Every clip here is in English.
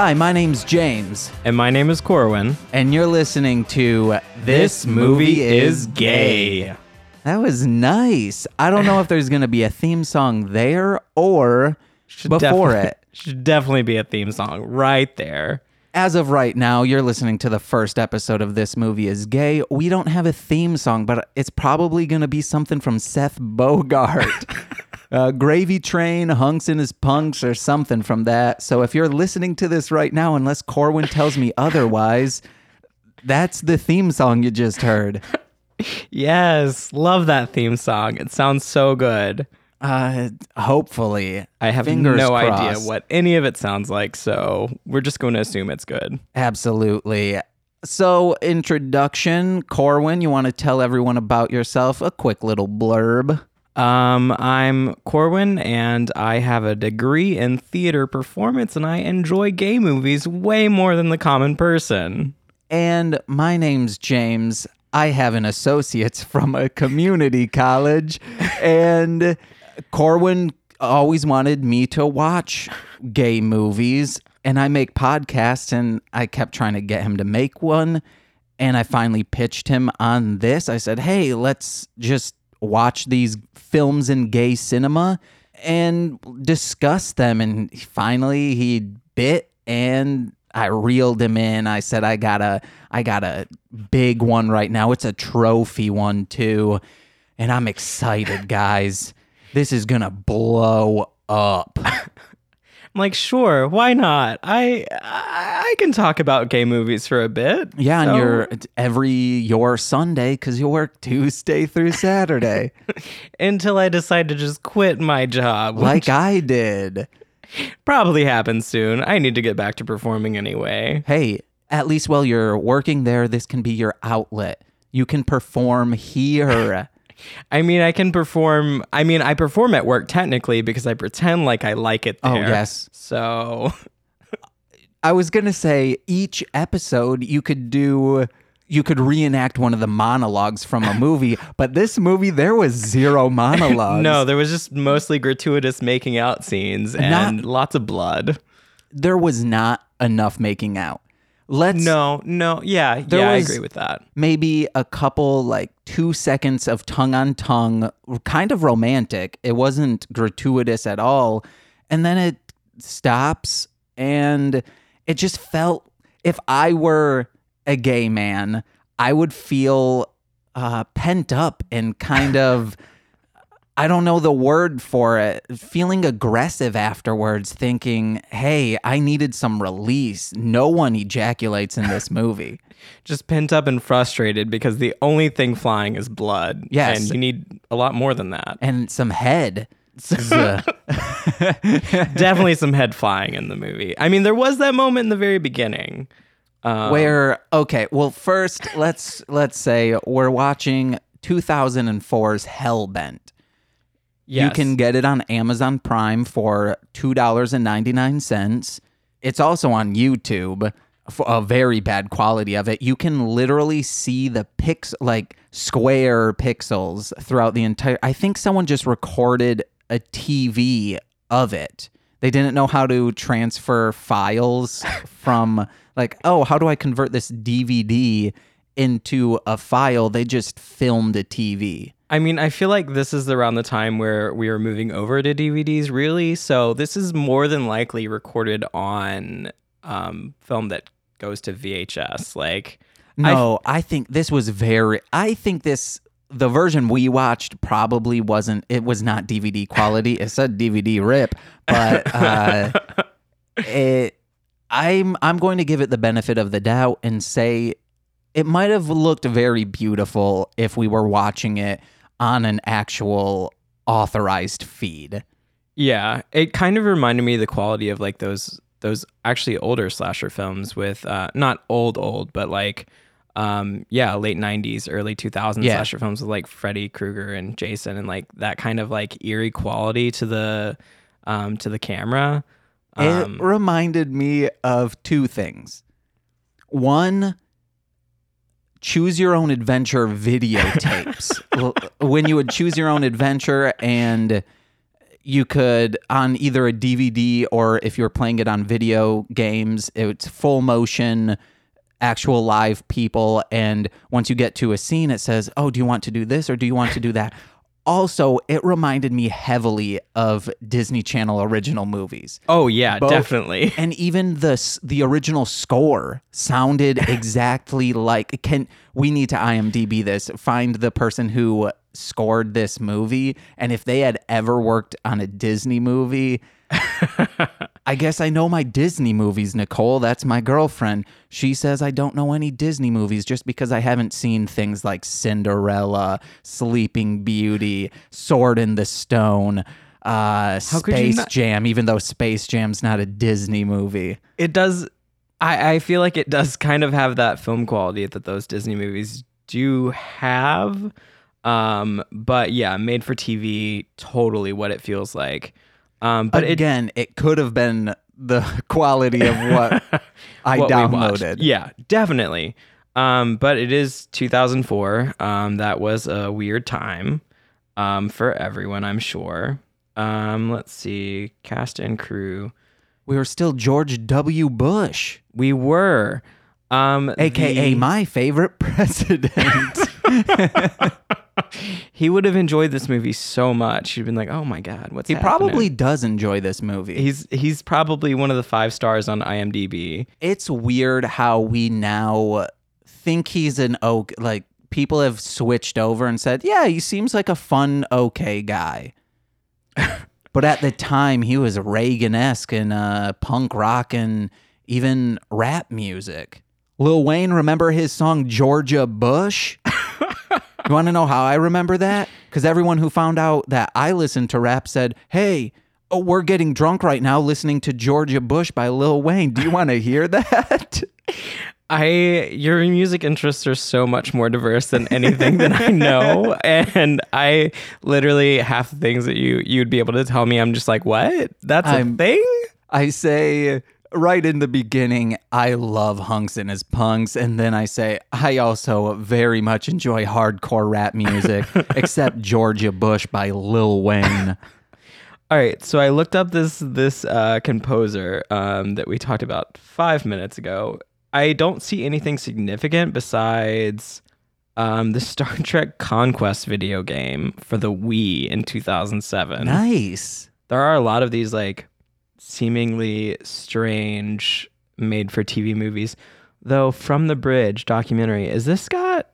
Hi, my name's James, And my name is Corwin. and you're listening to This Movie Is Gay. That was nice. I don't know if there's going to be a theme song there or before defi- it. Should definitely be a theme song right there. As of right now, you're listening to the first episode of This Movie Is Gay. We don't have a theme song, but it's probably going to be something from Seth Bogart. uh, Gravy Train, Hunx and His Punx, or something from that. So if you're listening to this right now, unless Corwin tells me otherwise, that's the theme song you just heard. Yes, love that theme song. It sounds so good. Uh, hopefully. I have Fingers no idea what any of it sounds like, so we're just going to assume it's good. Absolutely. So, introduction, Corwin, you want to tell everyone about yourself? A quick little blurb. Um, I'm Corwin, and I have a degree in theater performance, and I enjoy gay movies way more than the common person. And my name's James. I have an associate's from a community college. And Corwin always wanted me to watch gay movies. And I make podcasts, and I kept trying to get him to make one. And I finally pitched him on this. I said, hey, let's just watch these films in gay cinema and discuss them. And finally, he bit and I reeled him in. I said, I got a, I got a big one right now. It's a trophy one too, and I'm excited, guys. This is gonna blow up. I'm like, sure, why not? I I, I can talk about gay movies for a bit. Yeah, So- and you're every your Sunday because you work Tuesday through Saturday, until I decide to just quit my job, like I did. probably happens soon. I need to get back to performing anyway. Hey, at least while you're working there, this can be your outlet. You can perform here. I mean, I can perform. I mean, I perform at work technically because I pretend like I like it oh, there. Oh, yes. So I was gonna say each episode you could do you could reenact one of the monologues from a movie, but this movie there was zero monologues. no, there was just mostly gratuitous making out scenes and Not- lots of blood. there was not enough making out. Let's No, no, yeah, There yeah, was- I agree with that. maybe a couple like two seconds of tongue on tongue, kind of romantic. It wasn't gratuitous at all. And then it stops and it just felt if I were a gay man, I would feel uh, pent up and kind of. I don't know the word for it. Feeling aggressive afterwards, thinking, hey, I needed some release. No one ejaculates in this movie. Just pent up and frustrated because the only thing flying is blood. Yes. and you need a lot more than that. and some head. Definitely some head flying in the movie. I mean, there was that moment in the very beginning. Um, Where okay, well first let's let's say we're watching 2004's Hellbent. You can get it on Amazon Prime for $2.99. It's also on YouTube for a very bad quality of it. You can literally see the pix like square pixels throughout the entire I think someone just recorded a TV of it. They didn't know how to transfer files from like, oh, how do I convert this DVD into a file? They just filmed a TV. I mean, I feel like this is around the time where we are moving over to DVDs, really. So this is more than likely recorded on um, film that goes to VHS. Like, No, I, think this was very. I think this the version we watched probably wasn't. It was not DVD quality. It said DVD rip, but uh, it. I'm I'm going to give it the benefit of the doubt and say it might have looked very beautiful if we were watching it on an actual authorized feed. yeah, it kind of reminded me of the quality of like those those actually older slasher films with uh, not old old, but like um yeah late 90s early 2000s Yeah. slasher films with like freddy krueger and jason and like that kind of like eerie quality to the um to the camera um, it reminded me of two things. One, choose your own adventure videotapes. When you would choose your own adventure and you could on either a DVD or if you're playing it on video games, it's full motion actual live people and once you get to a scene it says, "Oh, do you want to do this or do you want to do that?" Also, it reminded me heavily of Disney Channel original movies. Oh yeah, Both- definitely. And even the the original score sounded exactly like can we need to IMDb this find the person who scored this movie and if they had ever worked on a Disney movie I guess I know my Disney movies, Nicole. That's my girlfriend. She says I don't know any Disney movies just because I haven't seen things like Cinderella, Sleeping Beauty, Sword in the Stone, uh, Space not- Jam, even though Space Jam's not a Disney movie. it does I, I feel like it does kind of have that film quality that those Disney movies do have. Um, but yeah, made for TV, totally what it feels like. Um, but Again, it could have been the quality of what I what we downloaded. Yeah, definitely. Um, but it is 2004. Um, that was a weird time um, for everyone, I'm sure. Um, let's see, cast and crew. We were still George W. Bush, We were, um, aka the- my favorite president. He would have enjoyed this movie so much. He'd been like, "Oh my god, what's he happening?" probably does enjoy this movie. He's he's probably one of the five stars on IMDb. it's weird how we now think he's an oak like people have switched over and said yeah he seems like a fun okay guy but at the time he was reagan-esque in uh, punk rock and even rap music lil wayne remember his song georgia bush you want to know how i remember that because everyone who found out that i listened to rap said hey oh, we're getting drunk right now listening to Georgia Bush by Lil Wayne. Do you want to hear that? I your music interests are so much more diverse than anything that I know, and I literally half the things that you you'd be able to tell me, I'm just like, what? That's I'm- a thing? I say right in the beginning, I love hunx and his punx. And then I say, I also very much enjoy hardcore rap music, except Georgia Bush by Lil Wayne. All right, so I looked up this this uh, composer um, that we talked about five minutes ago. I don't see anything significant besides um, the Star Trek Conquest video game for the Wii in 2007. nice. There are a lot of these like seemingly strange made for TV movies. Though from the bridge documentary, is this got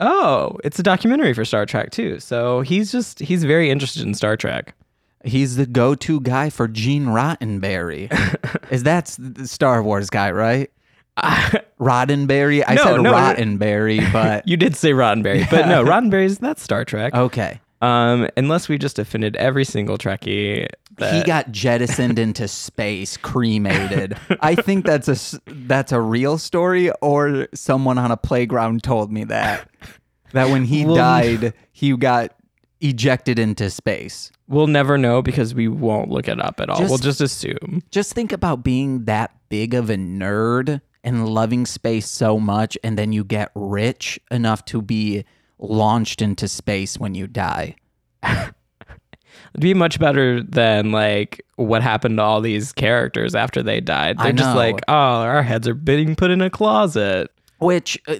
Oh, it's a documentary for Star Trek too. So he's just he's very interested in Star Trek. He's the go to guy for Gene Roddenberry. Is that the Star Wars guy, right? Roddenberry? I No, said no. Roddenberry, but You did say Roddenberry, but no, Roddenberry's that's Star Trek. okay. Um, unless we just offended every single Trekkie. he got jettisoned into space, cremated. I think that's a that's a real story, or someone on a playground told me that that when he Well, died, he got ejected into space. we'll never know because we won't look it up at all. Just- we'll just assume. Just think about being that big of a nerd and loving space so much, and then you get rich enough to be launched into space when you die. It'd be much better than like what happened to all these characters after they died. They're just like, oh, our heads are being put in a closet. Which, uh,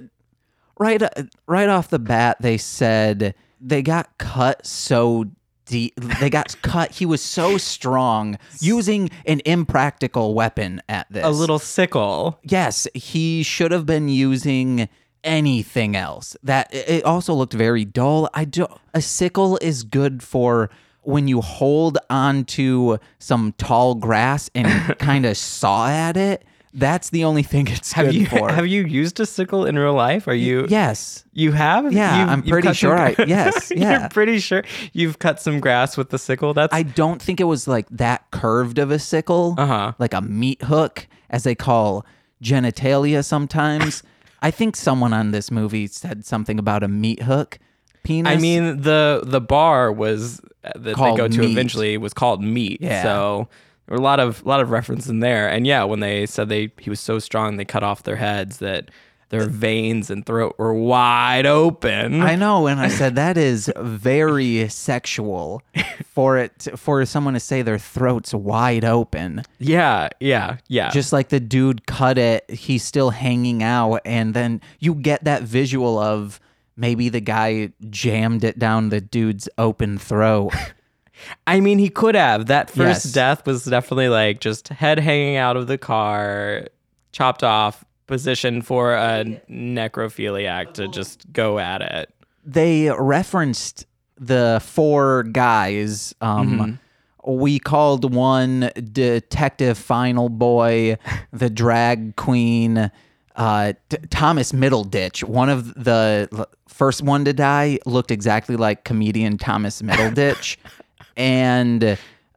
right, uh, right off the bat, they said they got cut so deep. They got cut. He was so strong using an impractical weapon at this. A little sickle. Yes, he should have been using anything else. That it also looked very dull. I do a sickle is good for when you hold onto some tall grass and kind of saw at it. That's the only thing it's Have good you for. have you used a sickle in real life? Are you yes. you have? Yeah, I'm pretty sure I- yes, yeah. You're pretty sure you've cut some grass with the sickle. That's I don't think it was like that curved of a sickle, Uh-huh. like a meat hook, as they call genitalia sometimes. I think someone on this movie said something about a meat hook penis. I mean the the bar was uh, that they go to Meat. eventually was called meat. Yeah. So there were a lot of lot of reference in there. And yeah, when they said they he was so strong they cut off their heads that their veins and throat were wide open. I know, and I said that is very sexual for it for someone to say their throat's wide open. yeah, yeah, yeah. Just like the dude cut it, he's still hanging out, and then you get that visual of maybe the guy jammed it down the dude's open throat. I mean, he could have. That first Yes. death was definitely like just head hanging out of the car, chopped off, positioned for a necrophiliac to just go at it. they referenced the four guys. Um, We called one Detective Final Boy, the drag queen, uh, T- Thomas Middleditch. One of the l- first one to die looked exactly like comedian Thomas Middleditch, and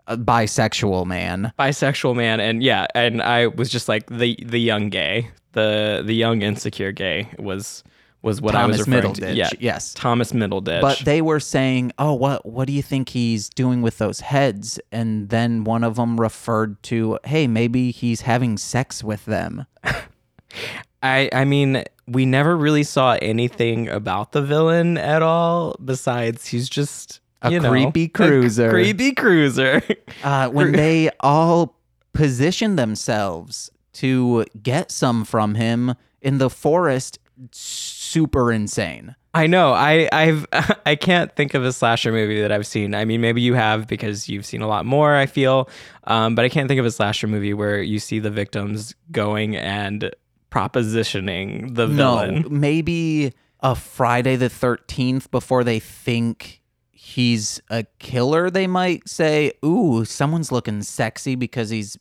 a bisexual man. Bisexual man, and yeah, and I was just like the the young gay, the the young insecure gay was was what I was Thomas referring to. Yeah, yes. Thomas Middleditch. But they were saying, "Oh, what what do you think he's doing with those heads?" And then one of them referred to, "Hey, maybe he's having sex with them." I I mean, we never really saw anything about the villain at all. Besides, he's just A you know, creepy a cruiser. creepy cruiser. Uh, when they all position themselves to get some from him in the forest, super insane. I know. I I've I can't think of a slasher movie that I've seen. I mean, maybe you have because you've seen a lot more. I feel, um, but I can't think of a slasher movie where you see the victims going and propositioning the villain. No, maybe a Friday the 13th before they think he's a killer, they might say, Ooh, someone's looking sexy because he's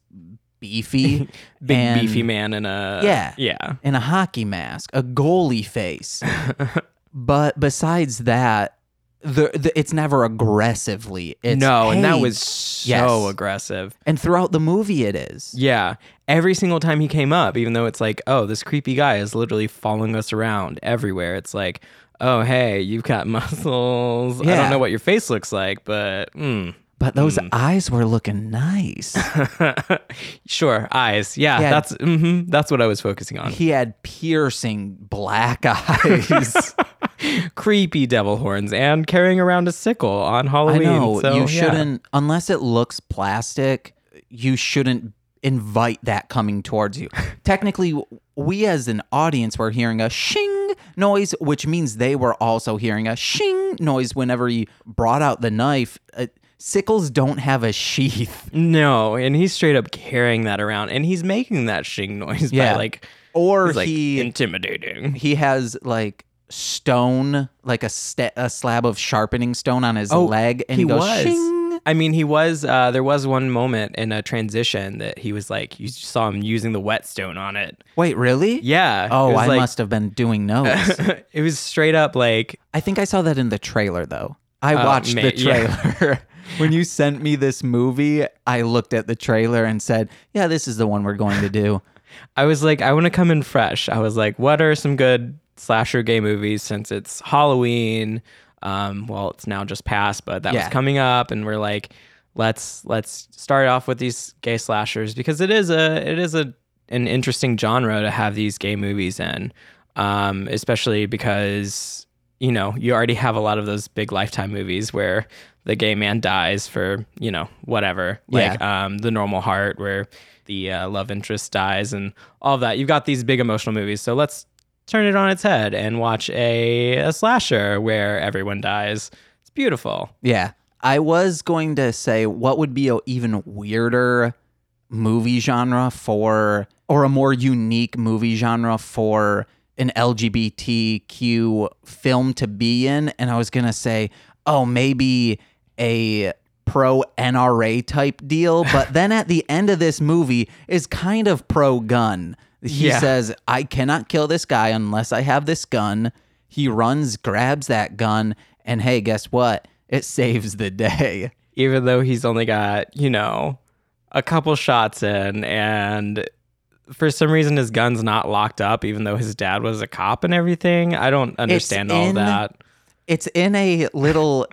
beefy. Big and beefy man in a Yeah. yeah. In a hockey mask, a goalie face. but besides that, the, the it's never aggressively. It's, no, and that was so yes. aggressive. And throughout the movie, it is. Yeah. Every single time he came up, even though it's like, oh, this creepy guy is literally following us around everywhere. It's like, oh, hey, you've got muscles. I don't know what your face looks like, but mm. But those eyes were looking nice. sure, eyes. Yeah, Yeah. that's hmm that's what I was focusing on. he had piercing black eyes. Creepy devil horns and carrying around a sickle on Halloween. I know So, you yeah. shouldn't unless it looks plastic. You shouldn't invite that coming towards you. Technically, we as an audience were hearing a shing noise, which means they were also hearing a shing noise whenever he brought out the knife. Uh, sickles don't have a sheath. No, and he's straight up carrying that around, and he's making that shing noise Yeah. by like, Or he's, like he intimidating. he has like stone, like a sta a slab of sharpening stone on his Oh, leg, and he goes was. shing. I mean, he was. Uh, there was one moment in a transition that he was like, you saw him using the whetstone on it. Wait, really? Yeah. Oh, I like- must have been doing those. it was straight up like, I think I saw that in the trailer though. I Oh, watched ma- the yeah. When you sent me this movie, I looked at the trailer and said, "Yeah, this is the one we're going to do." I was like, I want to come in fresh. I was like, what are some good slasher gay movies since it's Halloween? Um, well, it's now just passed, but that Yeah. was coming up, and we're like, let's let's start off with these gay slashers because it is a it is a an interesting genre to have these gay movies in, um, especially because you know you already have a lot of those big lifetime movies where the gay man dies for you know whatever. Like um, the normal heart where the uh, love interest dies and all that. You've got these big emotional movies so let's turn it on its head and watch a, a slasher where everyone dies. It's beautiful. Yeah, I was going to say what would be a even weirder movie genre for, or a more unique movie genre for an LGBTQ film to be in, and I was gonna say, oh, maybe a pro NRA type deal, but then at the end of this movie is kind of pro gun. He Yeah. says, I cannot kill this guy unless I have this gun. He runs, grabs that gun, and hey, guess what? It saves the day. even though he's only got you know a couple shots in and for some reason his gun's not locked up even though his dad was a cop and everything i don't understand all in- that It's in a little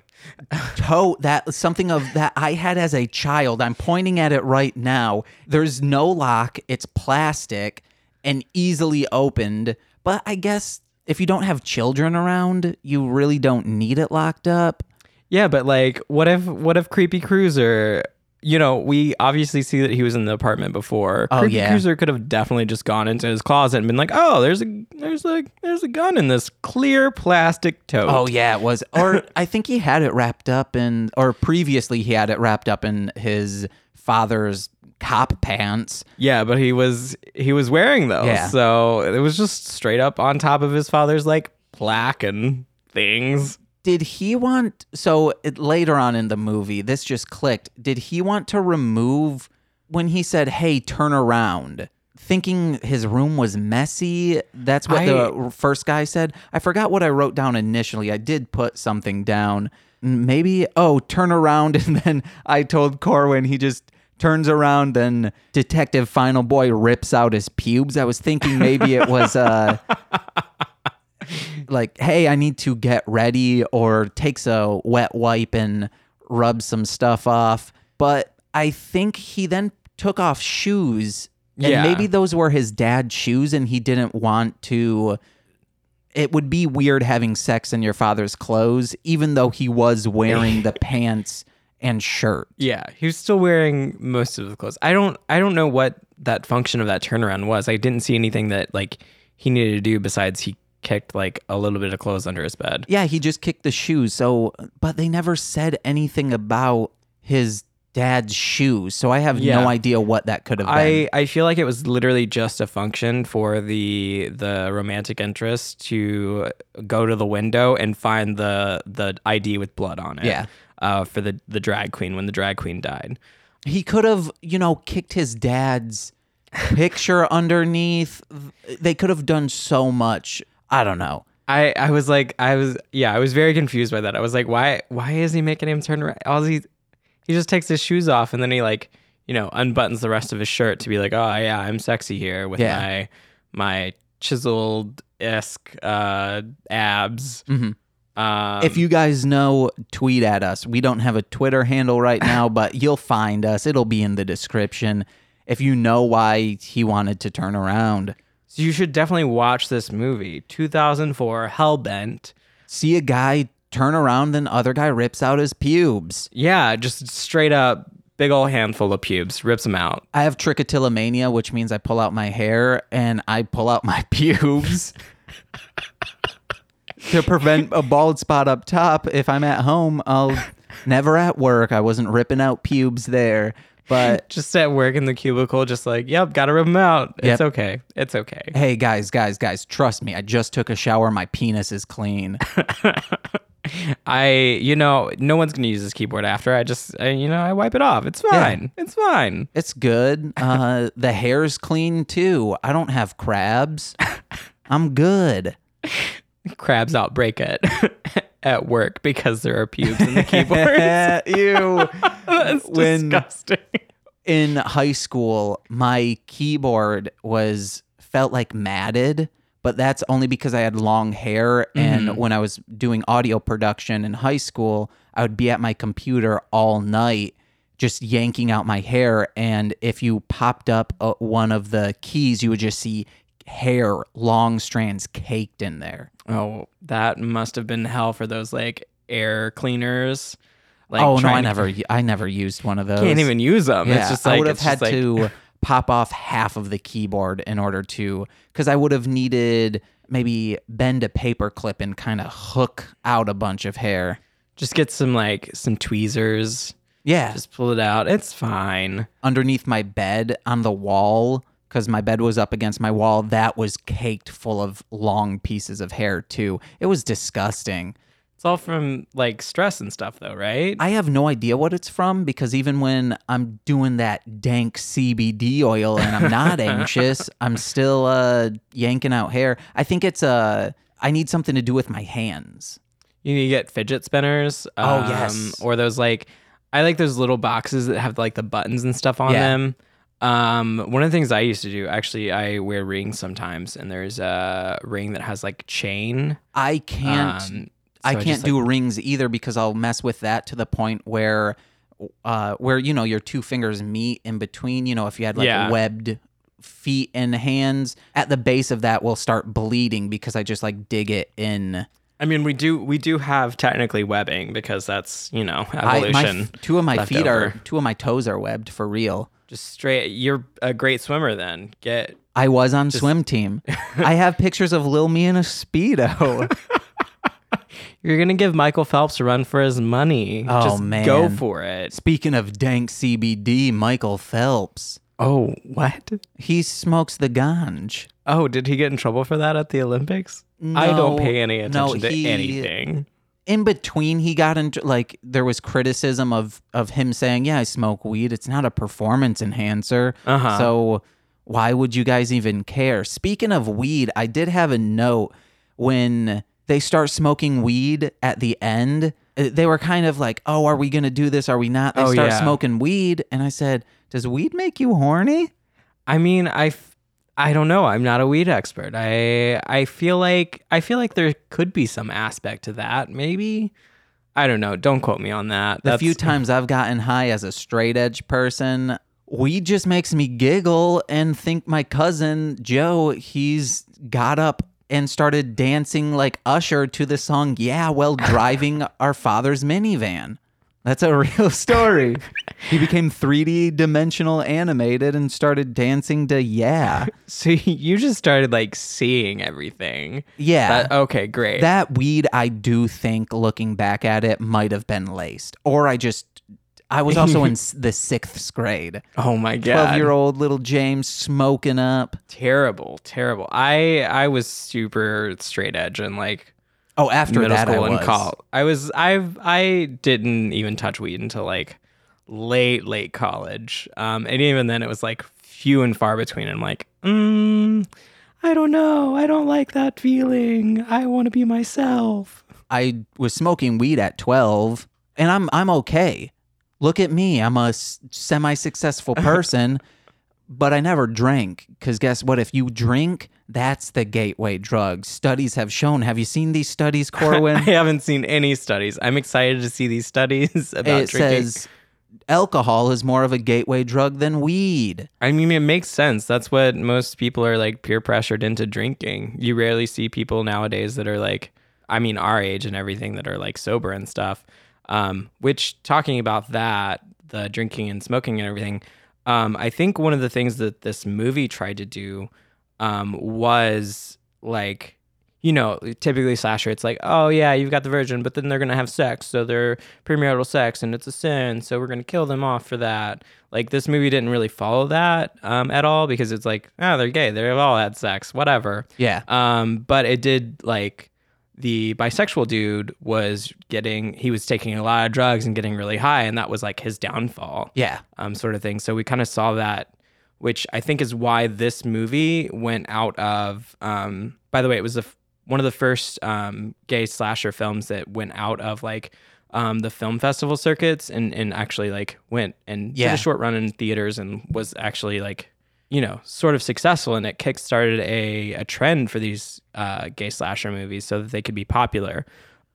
tote that something of that I had as a child. I'm pointing at it right now. There's no lock. It's plastic and easily opened, But I guess if you don't have children around, you really don't need it locked up. Yeah, but like, what if what if Creepy Cruiser? You know, we obviously see that he was in the apartment before. Oh, Creepy yeah. Cruiser could have definitely just gone into his closet and been like, "Oh, there's a there's a there's a gun in this clear plastic tote." Oh yeah, it was. Or I think he had it wrapped up in, or previously he had it wrapped up in his father's cop pants. Yeah, but he was he was wearing those. Yeah. So it was just straight up on top of his father's like plaque and things. Did he want? So it, later on in the movie, this just clicked. Did he want to remove when he said, "Hey, turn around"? Thinking his room was messy. That's what the first guy said. I forgot what I wrote down initially. I did put something down. Maybe, oh, turn around. And then I told Corwin, he just turns around. Then Detective Final Boy rips out his pubes. I was thinking maybe it was, uh, like, hey, I need to get ready, or takes a wet wipe and rubs some stuff off. But I think he then took off shoes. And Yeah. maybe those were his dad's shoes, and he didn't want to. It would be weird having sex in your father's clothes, even though he was wearing the pants and shirt. Yeah, he was still wearing most of the clothes. I don't I don't know what that function of that turnaround was. I didn't see anything that like he needed to do besides he kicked like a little bit of clothes under his bed. Yeah, he just kicked the shoes. So, but they never said anything about his dad's shoes. So I have Yeah. no idea what that could have been. I, I feel like it was literally just a function for the the romantic interest to go to the window and find the the ID with blood on it. Yeah. Uh, for the the drag queen when the drag queen died. he could have, you know, kicked his dad's picture underneath. They could have done so much. I don't know. I, I was like I was yeah I was very confused by that. I was like why why is he making him turn around? All he he just takes his shoes off and then he like you know unbuttons the rest of his shirt to be like oh yeah I'm sexy here with Yeah. my my chiseled esque uh, abs. Mhm. Um, if you guys know, tweet at us. We don't have a Twitter handle right now, but you'll find us. It'll be in the description. If you know why he wanted to turn around, So you should definitely watch this movie, 2004, Hellbent. see a guy turn around, then other guy rips out his pubes. Yeah, just straight up big old handful of pubes, rips them out. I have trichotillomania, which means I pull out my hair and I pull out my pubes to prevent a bald spot up top. If I'm at home, I'll never at work. I wasn't ripping out pubes there, but Just at work in the cubicle, just like, yep, gotta rip them out. It's okay. It's okay. hey, guys, guys, guys, trust me. I just took a shower. My penis is clean. I, you know, no one's gonna use this keyboard after. I just, I, you know, I wipe it off. It's fine. It's fine. It's good. Uh, the hair's clean too. I don't have crabs. I'm good. Crabs outbreak at at work because there are pubes in the keyboard. Ew. That's When- disgusting. in high school, my keyboard was felt like matted, but that's only because I had long hair. And when I was doing audio production in high school, I would be at my computer all night just yanking out my hair. And if you popped up uh, one of the keys, you would just see hair, long strands caked in there. Oh, that must have been hell for those like air cleaners. Like oh no, I trying to- never, I never used one of those. can't even use them. Yeah, it's just like I would have had like- to pop off half of the keyboard in order to, because I would have needed maybe bend a paper clip and kind of hook out a bunch of hair. just get some like some tweezers. Yeah, Just pull it out. It's fine. underneath my bed on the wall, because my bed was up against my wall. That was caked full of long pieces of hair too. It was disgusting. It's all from like stress and stuff though, right? I have no idea what it's from because even when I'm doing that dank CBD oil and I'm not anxious, I'm still uh, yanking out hair. I think it's Uh, I need something to do with my hands. you need to get fidget spinners. Oh, um, yes. Or those like I like those little boxes that have like the buttons and stuff on Yeah. them. Um, one of the things I used to do, actually, I wear rings sometimes, and there's a ring that has like chain. I can't. Um, I can't just, do rings either because I'll mess with that to the point where, uh, where you know your two fingers meet in between. You know, if you had like Yeah. webbed feet and hands at the base of that will start bleeding because I just like dig it in. I mean, we do we do have technically webbing because that's you know I, evolution. my, two of my feet are two of my toes are webbed for real. Just straight. You're a great swimmer then. Get I was on swim team. I have pictures of Lil Me in a speedo. you're gonna give Michael Phelps a run for his money. Oh, just go for it. Speaking of dank CBD, Michael Phelps. Oh, what? He smokes the ganj. Oh, did he get in trouble for that at the Olympics? I don't pay any no, attention to he- anything. In between he got into like there was criticism of of him saying yeah i smoke weed. It's not a performance enhancer. Uh-huh. so why would you guys even care? Speaking of weed i did have a note. When they start smoking weed at the end uh, they were kind of like oh are we gonna do this? Are we not? They Oh, start yeah. smoking weed and i said does weed make you horny? I mean, I, I don't know. I'm not a weed expert. I I feel like I feel like there could be some aspect to that. Maybe I don't know. Don't quote me on that. the That's few times I've gotten high as a straight edge person, weed just makes me giggle and think my cousin Joe, he's got up and started dancing like Usher to the song Yeah, while driving our father's minivan. That's a real story. he became 3D dimensional animated and started dancing to Yeah. so you just started like seeing everything. Yeah. That- okay, great. that weed i do think looking back at it might have been laced or i just i was also in the sixth grade oh my god! Twelve-year-old little james smoking up terrible, terrible. I I was super straight edge and like oh after middle that school I and was. college. I was I've I didn't even touch weed until like late late college. Um, and even then it was like few and far between. I'm like, mm, I don't know. I don't like that feeling. I want to be myself. i was smoking weed at 12 and i'm i'm okay look at me i'm a semi successful person but i never drank because guess what if you drink that's the gateway drug studies have shown have you seen these studies corwin I haven't seen any studies. I'm excited to see these studies about it drinking. says alcohol is more of a gateway drug than weed. I mean, it makes sense. That's what most people are like peer pressured into drinking. You rarely see people nowadays that are like, I mean, our age and everything that are like sober and stuff. Um, which talking about that, the drinking and smoking and everything, um, I think one of the things that this movie tried to do um, was like, you know, typically slasher, it's like, oh yeah, you've got the virgin, but then they're gonna have sex, so they're premarital sex, and it's a sin, so we're gonna kill them off for that. Like this movie didn't really follow that um, at all because it's like, oh, they're gay, they've all had sex, whatever. Yeah. Um, but it did like the bisexual dude was getting, he was taking a lot of drugs and getting really high, and that was like his downfall Yeah. um, sort of thing. So we kind of saw that, which I think is why this movie went out of. Um, by the way, it was the one of the first um, gay slasher films that went out of like um, the film festival circuits and and actually like went and did a short run in theaters and was actually like you know sort of successful and it kickstarted a a trend for these uh, gay slasher movies so that they could be popular.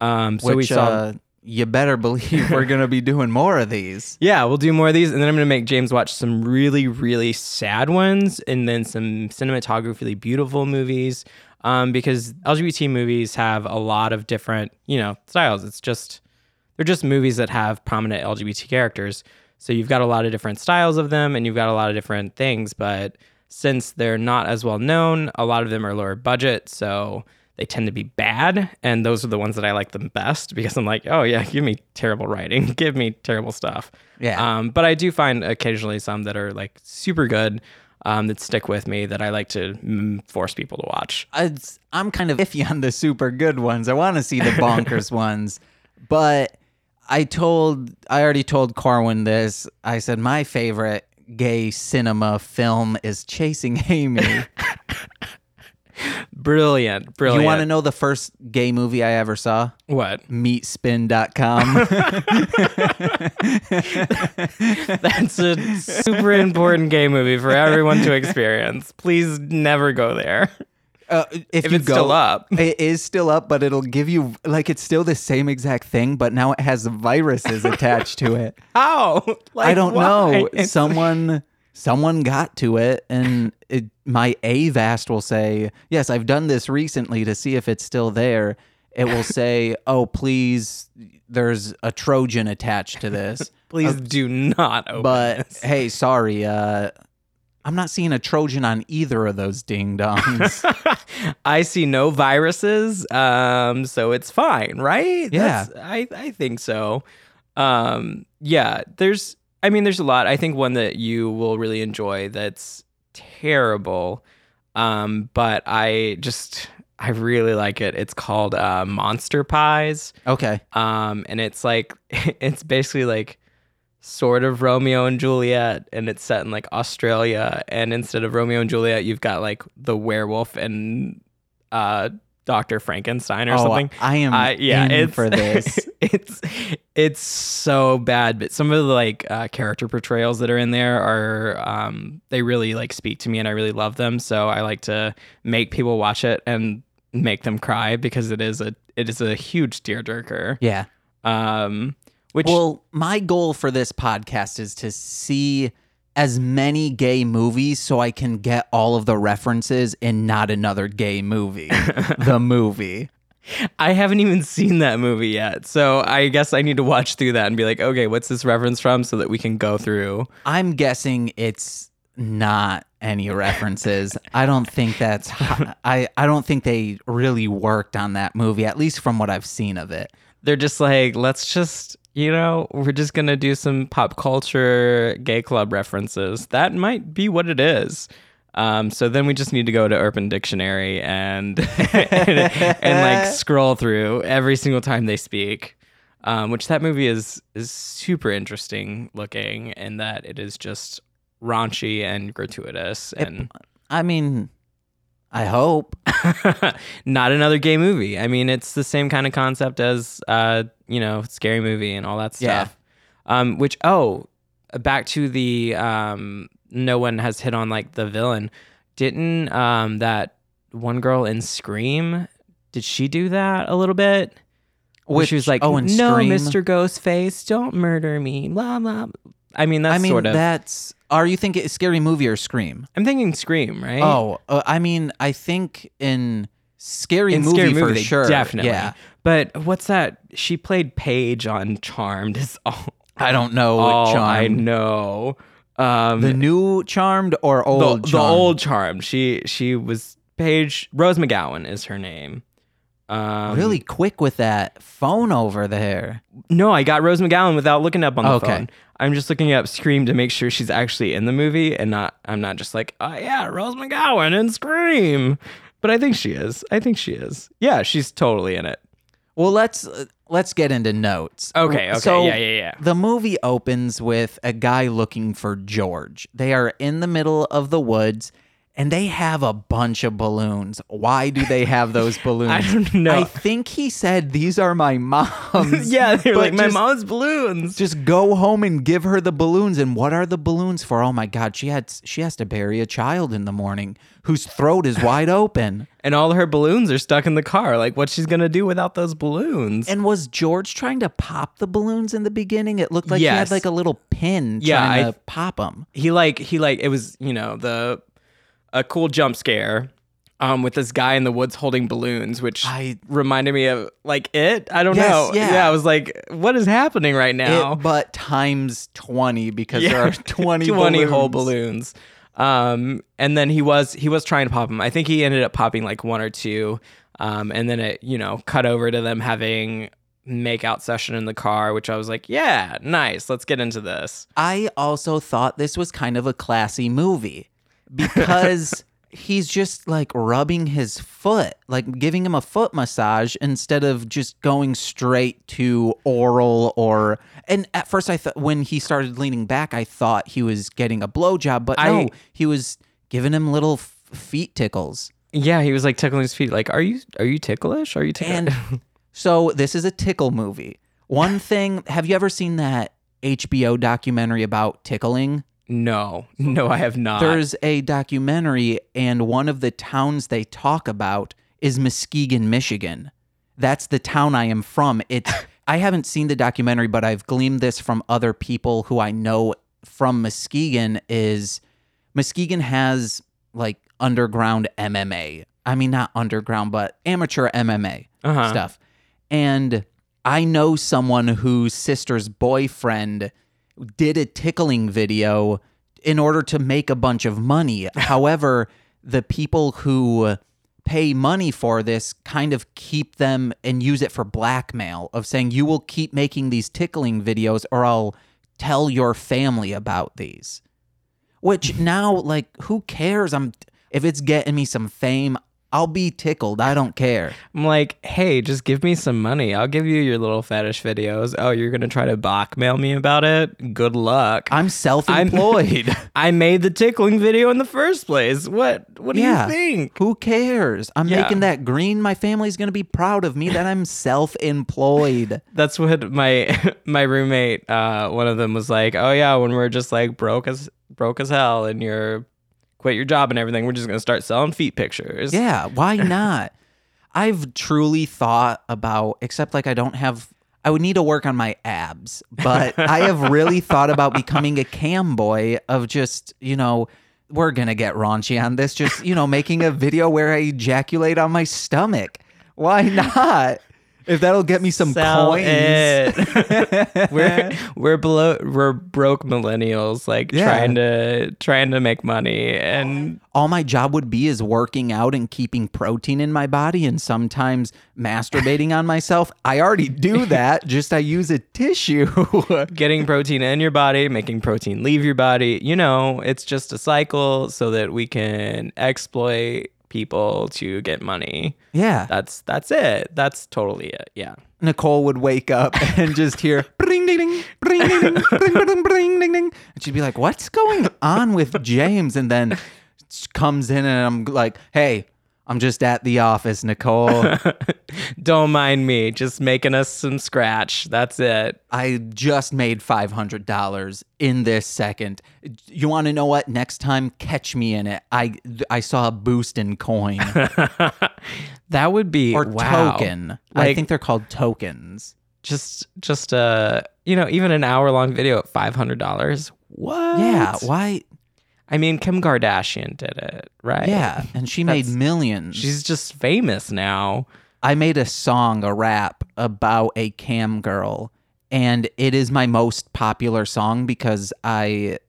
Um, so Which we saw. uh, you better believe we're gonna be doing more of these. Yeah, we'll do more of these, and then I'm gonna make James watch some really, really sad ones, and then some cinematographically beautiful movies. Um, because LGBT movies have a lot of different, you know, styles. It's just they're just movies that have prominent LGBT characters. So you've got a lot of different styles of them, and you've got a lot of different things. But since they're not as well known, a lot of them are lower budget, so they tend to be bad. And those are the ones that I like the best because I'm like, oh yeah, give me terrible writing, give me terrible stuff. Yeah. Um, but I do find occasionally some that are like super good um, that stick with me that I like to mm, force people to watch. It's, I'm kind of iffy on the super good ones. I want to see the bonkers ones, but I told I already told Corwin this. I said my favorite gay cinema film is Chasing Amy. Brilliant, brilliant. you want to know the first gay movie I ever saw? what? Meatspin.com. That's a super important gay movie for everyone to experience. Please never go there. Uh, if, If you it's go, still up. it is still up, but it'll give you like it's still the same exact thing, but now it has viruses attached to it. How? Like, I don't why? know. It's- Someone someone got to it and it, my avast will say yes i've done this recently to see if it's still there it will say oh please there's a trojan attached to this Please do not open but this. hey sorry uh i'm not seeing a trojan on either of those ding dongs I see no viruses, um, so it's fine, right? Yeah. That's- I I think so. Um, yeah, there's. I mean, there's a lot. I think one that you will really enjoy that's terrible, um, but I just I really like it. It's called uh, Monster Pies, okay um, and it's like it's basically like sort of Romeo and Juliet, and it's set in like Australia. And instead of Romeo and Juliet, you've got like the werewolf and uh, Doctor Frankenstein or oh, something. i am I yeah, it's for this it's it's so bad, but some of the like uh, character portrayals that are in there are um, they really like speak to me, and I really love them. So I like to make people watch it and make them cry because it is a it is a huge tearjerker. yeah Um, which Well, my goal for this podcast is to see as many gay movies so I can get all of the references in not another gay movie. the movie. I haven't even seen that movie yet, so I guess I need to watch through that and be like, okay, what's this reference from, so that we can go through. I'm guessing it's not any references. I don't think that's I I don't think they really worked on that movie at least from what I've seen of it. They're just like, let's just, you know, we're just gonna do some pop culture gay club references. That might be what it is. Um, so then we just need to go to Urban Dictionary and and, and like scroll through every single time they speak. Um, which that movie is is super interesting looking in that it is just raunchy and gratuitous and I mean, I hope. not another gay movie. I mean, it's the same kind of concept as uh, you know, scary movie and all that Yeah. stuff. Um, which oh, back to the um, no one has hit on like the villain. Didn't um that one girl in Scream? Did she do that a little bit? Where she was like, oh, "No, Scream. Mr. Ghostface, don't murder me." Blah blah. I mean, that's I mean, sort of. that's. Are you thinking scary movie or Scream? I'm thinking Scream, right? Oh, uh, I mean, I think in scary in movie Scary for Movie, they sure. definitely. Yeah, But what's that? She played Paige on Charmed. Is all, I don't know what all I know. Um, The new Charmed or old? the Charmed? old Charmed. She she was Paige Rose McGowan is her name. Um, really quick with that phone over there. No, I got Rose McGowan without looking up on the Okay. phone. I'm just looking up Scream to make sure she's actually in the movie and not. I'm not just like, oh yeah, Rose McGowan in Scream. But I think she is. I think she is. Yeah, she's totally in it. Well, let's let's get into notes. Okay, okay, So yeah, yeah, yeah. The movie opens with a guy looking for George. They are in the middle of the woods. And they have a bunch of balloons. Why do they have those balloons? I don't know. I think he said these are my mom's. yeah, they're like my just- mom's balloons. just go home and give her the balloons and what are the balloons for oh my god she had she has to bury a child in the morning whose throat is wide open and all her balloons are stuck in the car. Like, what she's gonna do without those balloons? and was george trying to pop the balloons in the beginning it looked like he had like a little pin Yeah, trying I- to pop them he like he like it was you know the a cool jump scare. Um, with this guy in the woods holding balloons, which I- reminded me of like it. I don't Yes, know. yeah. I was like, what is happening right now? It- but times 20 because Yeah. there are 20 20 whole balloons. balloons. Um, and then he was he was trying to pop them. I think he ended up popping like one or two. Um, and then it you know cut over to them having make out session in the car, which I was like, yeah, nice. Let's get into this. I also thought this was kind of a classy movie because he's just like rubbing his foot, like giving him a foot massage instead of just going straight to oral or. And at first, I thought when he started leaning back, I thought he was getting a blowjob, but no, I- he was giving him little f- feet tickles. Yeah, he was like tickling his feet. Like, are you are you ticklish? Are you ticklish? And so this is a tickle movie. One thing, have you ever seen that HBO documentary about tickling? No, no, I have not. There's a documentary, and one of the towns they talk about is Muskegon, Michigan. That's the town I am from. It's I haven't seen the documentary, but I've gleaned this from other people who I know from Muskegon is Muskegon has like underground MMA. I mean, not underground, but amateur MMA Uh-huh. stuff. And I know someone whose sister's boyfriend did a tickling video in order to make a bunch of money. However, the people who pay money for this kind of keep them and use it for blackmail of saying you will keep making these tickling videos or I'll tell your family about these. Which now like who cares? I'm if it's getting me some fame, I'll be tickled. I don't care. I'm like, hey, just give me some money. I'll give you your little fetish videos. Oh, you're gonna try to blackmail me about it? Good luck. I'm self-employed. I made the tickling video in the first place. What? What do Yeah. you think? Who cares? I'm Yeah. making that green. My family's going to be proud of me that I'm self-employed. That's what my my roommate. Uh, one of them was like, oh yeah, when we're just like broke as broke as hell, and you're quit your job and everything, we're just gonna start selling feet pictures. Yeah, why not? I've truly thought about except like I don't have I would need to work on my abs, but I have really thought about becoming a cam boy of just, you know, we're going to get raunchy on this just, you know, making a video where I ejaculate on my stomach. Why not? If that'll get me some Sell coins. we're we're below we're broke millennials like Yeah. trying to trying to make money and all my job would be is working out and keeping protein in my body and sometimes masturbating on myself. I already do that, just I use a tissue. getting protein in your body, making protein leave your body. You know, it's just a cycle so that we can exploit people to get money. yeah. That's that's it. That's totally it. Yeah. Nicole would wake up and just hear bring ding ding bring ding ding bring bring bring ding ding and she'd be like, "What's going on with James?" And then comes in and I'm like, "Hey, I'm just at the office, Nicole. Don't mind me, just making us some scratch. That's it. I just made $500 in this second. You want to know what? Next time, catch me in it. I I saw a boost in coin That would be or wow. token. I think they're called tokens. Just just uh you know, even an hour long video at five hundred dollars. What? Yeah, why? I mean Kim Kardashian did it, right? Yeah, and she made millions. She's just famous now. I made a song, a rap about a cam girl, and it is my most popular song because I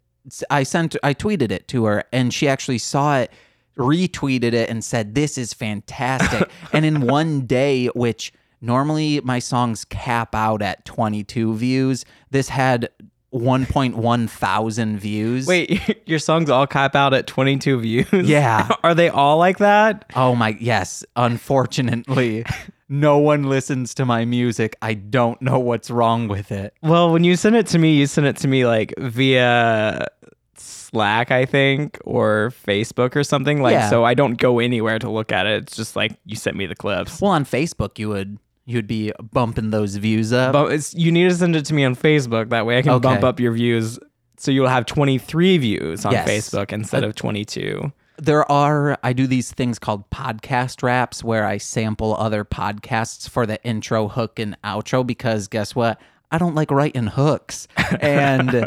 I sent I tweeted it to her and she actually saw it, retweeted it and said this is fantastic. and in one day, which normally my songs cap out at 22 views, this had 1.1 thousand views. Wait, your songs all cap out at 22 views? Yeah. Are they all like that? Oh my yes, unfortunately, no one listens to my music. I don't know what's wrong with it. Well, when you send it to me, you send it to me like via Slack, I think, or Facebook or something. Like, Yeah. so I don't go anywhere to look at it. It's just like you sent me the clips. Well, on Facebook, you would you'd be bumping those views up. But you need to send it to me on Facebook. That way I can Okay. bump up your views. So you'll have 23 views on Yes. Facebook instead of 22. there are I do these things called podcast wraps where I sample other podcasts for the intro, hook, and outro because guess what? I don't like writing hooks. And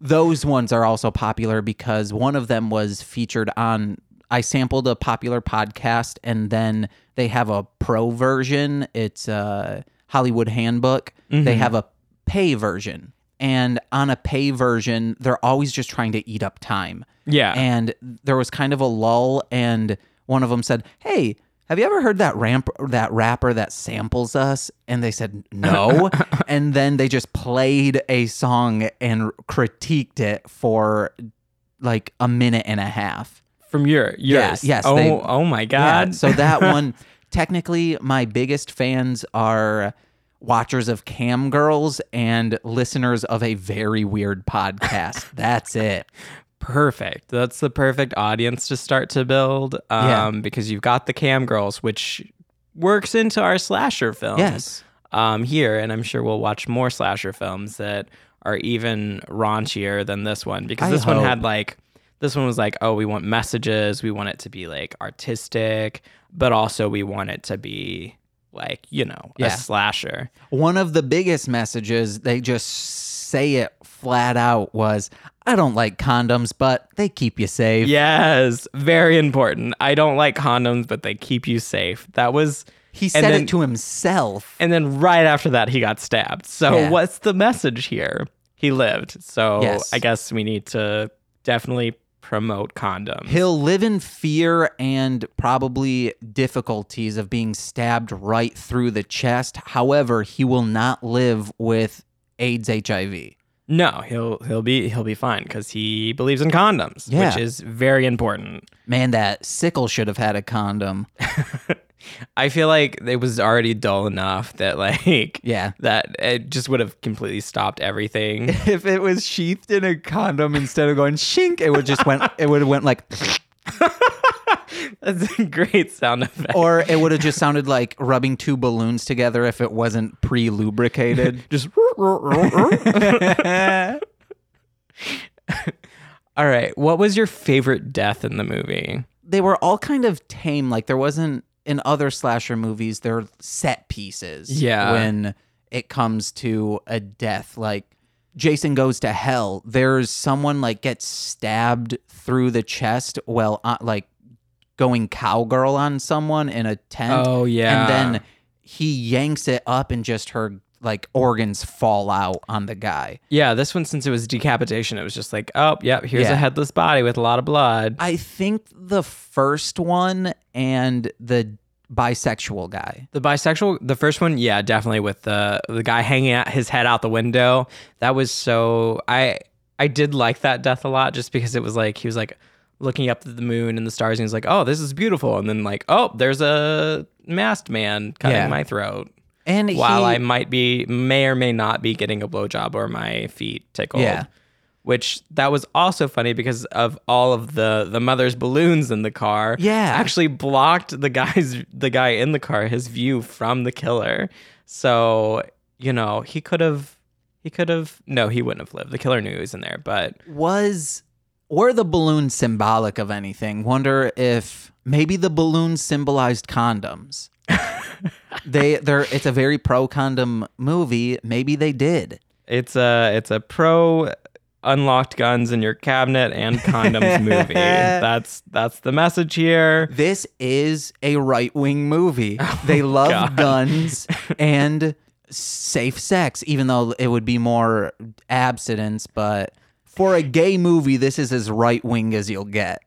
those ones are also popular because one of them was featured on I sampled a popular podcast and then they have a pro version. It's a Hollywood Handbook. They mm-hmm. have a pay version. And on a pay version, they're always just trying to eat up time. Yeah. And there was kind of a lull, and one of them said, "Hey, have you ever heard that ramp that rapper that samples us?" And they said, "No." and then they just played a song and critiqued it for like a minute and a half. From your Yeah, yours. yes, Oh, they- oh my Yeah, God. so that one, technically, my biggest fans are watchers of Cam Girls and listeners of a very weird podcast. That's it. perfect. That's the perfect audience to start to build. Um, Yeah. because you've got the cam girls, which works into our slasher films. Yes. Um, here, and I'm sure we'll watch more slasher films that are even raunchier than this one because I this one had like this one was like, oh, we want messages, we want it to be like artistic, but also we want it to be like, you know, Yeah. a slasher. One of the biggest messages, they just say it flat out, was I don't like condoms, but they keep you safe. Yes, very important. I don't like condoms, but they keep you safe. That was He said then- it to himself. And then right after that, he got stabbed. So Yeah. what's the message here? He lived. So Yes. I guess we need to definitely promote condoms. He'll live in fear and probably difficulties of being stabbed right through the chest. However, he will not live with AIDS HIV. no, he'll he'll be he'll be fine because he believes in condoms, Yeah. which is very important. Man, that sickle should have had a condom. I feel like it was already dull enough that like Yeah. that it just would have completely stopped everything. If it was sheathed in a condom instead of going shink, it would just went it would have went like That's a great sound effect. or it would have just sounded like rubbing two balloons together if it wasn't pre-lubricated. just All right. What was your favorite death in the movie? they were all kind of tame. Like there wasn't in other slasher movies, they're set pieces. Yeah. When it comes to a death, like Jason goes to hell. There's someone like gets stabbed through the chest while uh, like going cowgirl on someone in a tent. Oh, yeah. And then he yanks it up and just her like organs fall out on the guy. Yeah, this one since it was decapitation, it was just like, oh, yep, here's Yeah. a headless body with a lot of blood. I think the first one and the bisexual guy. The bisexual, the first one, yeah, definitely with the the guy hanging out his head out the window. That was so I I did like that death a lot just because it was like he was like looking up at the moon and the stars and he's like, "Oh, this is beautiful." And then like, "Oh, there's a masked man cutting Yeah. my throat." And While he, I might be may or may not be getting a blowjob or my feet tickled. Yeah. Which that was also funny because of all of the the mother's balloons in the car. Yeah. Actually blocked the guy's the guy in the car his view from the killer. So, you know, he could have he could have no, he wouldn't have lived. The killer knew he was in there, but was were the balloons symbolic of anything? Wonder if maybe the balloons symbolized condoms. They they're it's a very pro condom movie. Maybe they did. it's a it's a pro unlocked guns in your cabinet and condoms movie. That's that's the message here. This is a right wing movie. Oh, they love God. guns and safe sex, even though it would be more abstinence. But for a gay movie, this is as right wing as you'll get.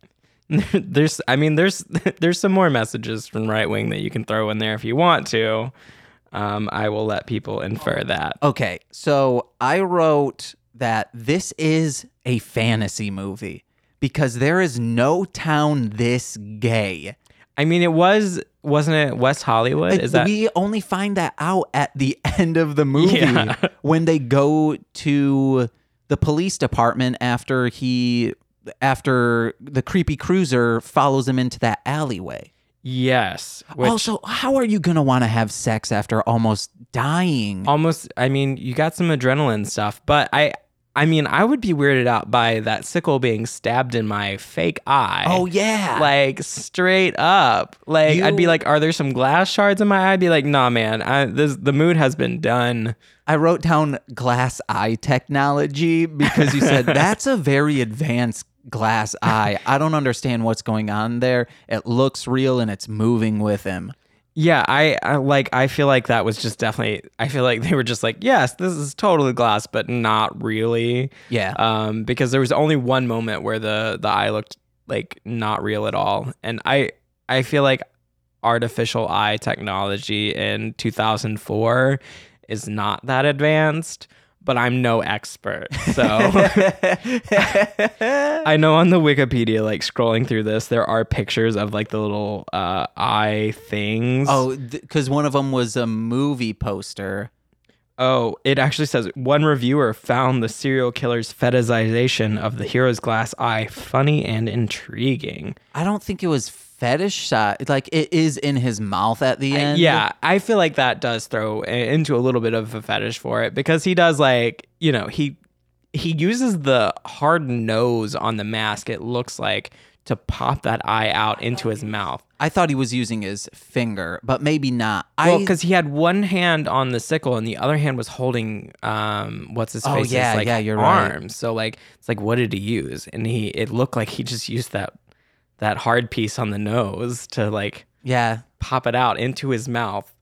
there's I mean there's there's some more messages from right wing that you can throw in there if you want to. Um, I will let people infer that. Okay, so I wrote that this is a fantasy movie because there is no town this gay. I mean it was wasn't it West Hollywood? Is that we only find that out at the end of the movie Yeah. when they go to the police department after he after the creepy cruiser follows him into that alleyway. yes. Which also, how are you going to want to have sex after almost dying? almost I mean you got some adrenaline stuff, but I I mean I would be weirded out by that sickle being stabbed in my fake eye. oh yeah. like straight up. Like I'd be like, "Are there some glass shards in my eye?" I'd be like, "Nah, man. I, this the mood has been done." I wrote down glass eye technology because you said that's a very advanced glass eye. I don't understand what's going on there. It looks real and it's moving with him. Yeah, I, I like. I feel like that was just definitely. I feel like they were just like, "Yes, this is totally glass, but not really." Yeah. Um, because there was only one moment where the the eye looked like not real at all, and I I feel like artificial eye technology in 2004 is not that advanced. But I'm no expert, so I know on the Wikipedia, like scrolling through this, there are pictures of like the little uh, eye things. oh, because one of them was a movie poster. Oh, it actually says one reviewer found the serial killer's fetishization of the hero's glass eye funny and intriguing. I don't think it was fetish shot. Like it is in his mouth at the end. Yeah, I feel like that does throw into a little bit of a fetish for it because he does like, you know, he he uses the hard nose on the mask it looks like to pop that eye out into his mouth. I thought he was using his finger, but maybe not. Well, because he had one hand on the sickle and the other hand was holding um what's his face? Oh, yeah, like yeah, you're right. arms. So like it's like what did he use? And he it looked like he just used that that hard piece on the nose to like yeah, pop it out into his mouth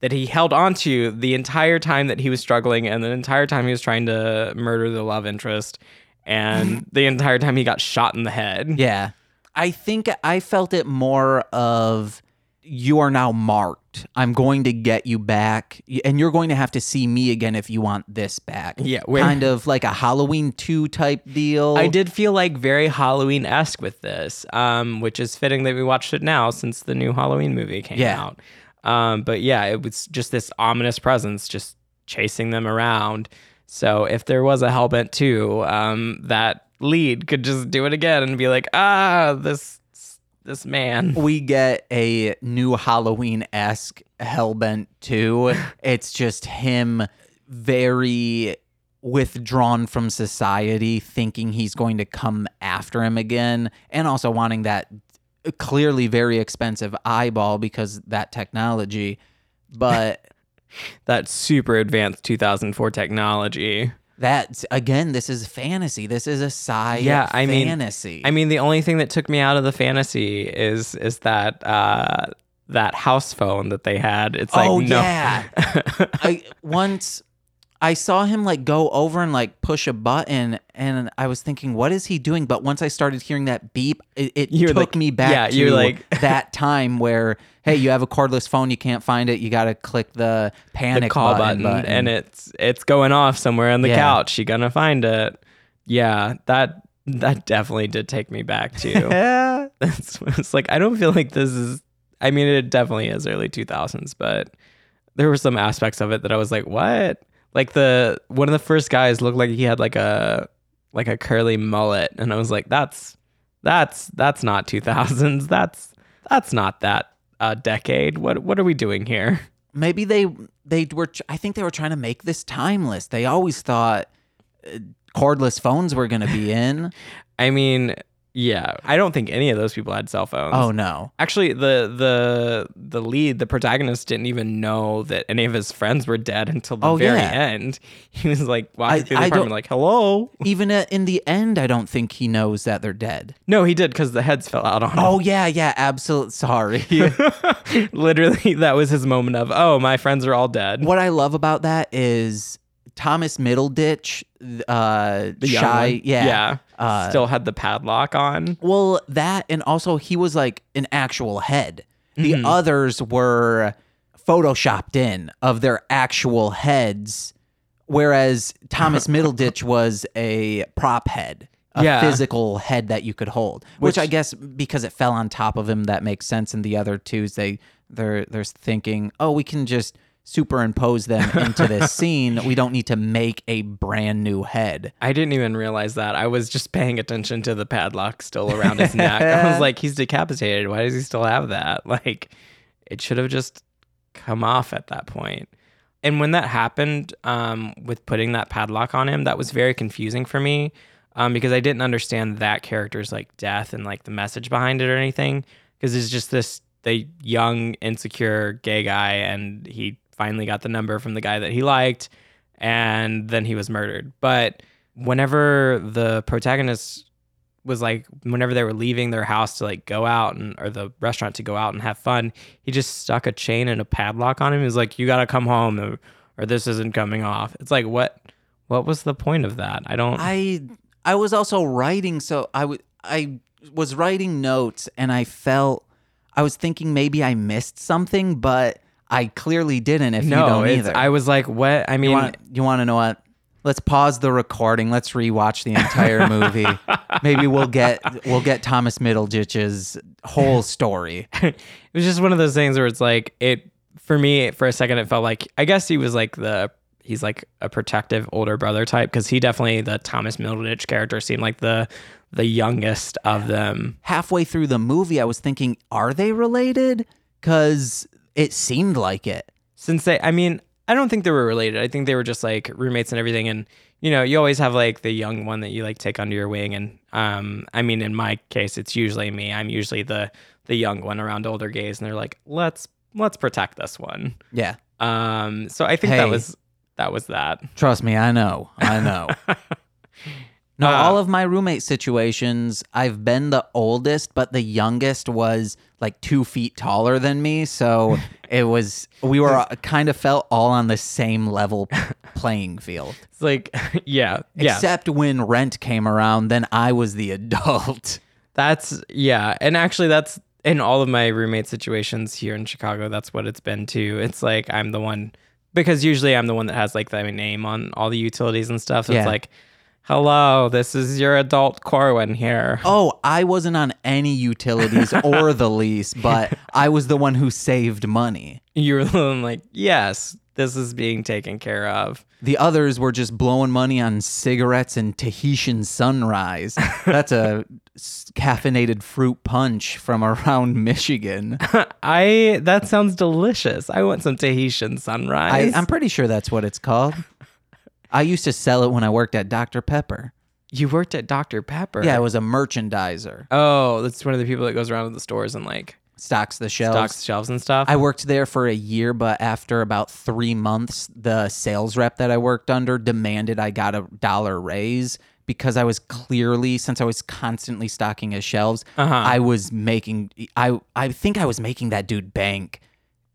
that he held onto the entire time that he was struggling and the entire time he was trying to murder the love interest and the entire time he got shot in the head. yeah. I think I felt it more of you are now marked. I'm going to get you back, and you're going to have to see me again if you want this back. Yeah, where- kind of like a Halloween two type deal. I did feel like very Halloween esque with this, um, which is fitting that we watched it now since the new Halloween movie came Yeah. out. Um, but yeah, it was just this ominous presence just chasing them around. So if there was a Hellbent 2, um, that lead could just do it again and be like, ah, this this man. we get a new Halloween esque Hellbent 2. it's just him very withdrawn from society, thinking he's going to come after him again, and also wanting that clearly very expensive eyeball because that technology. But That super advanced 2004 technology. That again, this is fantasy. This is a sci Yeah, I mean- fantasy. I mean, the only thing that took me out of the fantasy is is that uh, that house phone that they had. It's like oh no. yeah. I once I saw him like go over and like push a button, and I was thinking, what is he doing? But once I started hearing that beep, it, it took like- me back yeah, to you're like- that time where hey, you have a cordless phone, you can't find it, you got to click the panic the call button, button, and it's it's going off somewhere on the Yeah. couch. You gonna find it. Yeah, that that definitely did take me back to. yeah, it's, it's like I don't feel like this is. I mean, it definitely is early two thousands, but there were some aspects of it that I was like, what? Like the one of the first guys looked like he had like a like a curly mullet, and I was like, that's that's that's not two thousands. That's that's not that uh, decade. What what are we doing here? maybe they they were. I think they were trying to make this timeless. They always thought uh, cordless phones were going to be in. I mean, yeah, I don't think any of those people had cell phones. oh no. Actually, the the the lead, the protagonist, didn't even know that any of his friends were dead until the Oh, very yeah. end. He was like walking I- through the I apartment, like, "Hello." Even at, in the end, I don't think he knows that they're dead. No, he did because the heads fell out on oh, him. Oh yeah, yeah, absolute. Sorry. Literally, that was his moment of, "Oh, my friends are all dead." what I love about that is Thomas Middleditch, uh, The shy, yeah, yeah. Uh, Still had the padlock on. Well, that and also he was like an actual head. The Mm-hmm. others were photoshopped in of their actual heads, whereas Thomas Middleditch was a prop head. A Yeah. physical head that you could hold, which, Which- I guess because it fell on top of him, that makes sense. And the other twos, they they're they're thinking, oh, we can just superimpose them into this scene. We don't need to make a brand new head. I didn't even realize that. I was just paying attention to the padlock still around his neck. I was like, he's decapitated. Why does he still have that? Like, it should have just come off at that point. And when that happened, um, with putting that padlock on him, that was very confusing for me, um, because I didn't understand that character's like death and like the message behind it or anything. Because it's just this the young insecure gay guy, and he finally got the number from the guy that he liked, and then he was murdered. But whenever the protagonist was like whenever they were leaving their house to like go out and or the restaurant to go out and have fun, he just stuck a chain and a padlock on him. He was like, "You got to come home, or, or this isn't coming off." It's like, what? What was the point of that? I don't. I I was also writing, so I would I was writing notes, and I felt I was thinking maybe I missed something, but I clearly didn't. If no, you don't either, I was like, what? I mean, you want you want to know what? Let's pause the recording. Let's rewatch the entire movie. maybe we'll get we'll get Thomas Middleditch's whole story. it was just one of those things where it's like it for me for a second it felt like I guess he was like the he's like a protective older brother type because he definitely the Thomas Middleditch character seemed like the the youngest of them. Halfway through the movie, I was thinking, are they related? Because it seemed like it. Since they, I mean, I don't think they were related. I think they were just like roommates and everything. And you know, you always have like the young one that you like take under your wing. And um, I mean, in my case, it's usually me. I'm usually the the young one around older gays, and they're like, let's let's protect this one. Yeah. Um, so I think Hey. that was that was that. Trust me, I know. I know. no, Uh, all of my roommate situations, I've been the oldest, but the youngest was like two feet taller than me. So it was, we were kind of felt all on the same level playing field. It's like, yeah, yeah. Except when rent came around, then I was the adult. That's yeah, and actually that's in all of my roommate situations here in Chicago. That's what it's been too. It's like I'm the one because usually I'm the one that has like the name on all the utilities and stuff. So Yeah. it's like, hello, this is your adult Corwin here. Oh, I wasn't on any utilities or the lease, but I was the one who saved money. You were the one like, yes, this is being taken care of. The others were just blowing money on cigarettes and Tahitian sunrise. That's a caffeinated fruit punch from around Michigan. I that sounds delicious. I want some Tahitian I, sunrise. I'm pretty sure that's what it's called. I used to sell it when I worked at Dr. Pepper. you worked at Dr. Pepper. Yeah, I was a merchandiser. Oh, that's one of the people that goes around to the stores and like Stocks the shelves. stocks the shelves and stuff. I worked there for a year, but after about three months, the sales rep that I worked under demanded I got a dollar raise because I was clearly, since I was constantly stocking his shelves, Uh-huh. I was making. I I think I was making that dude bank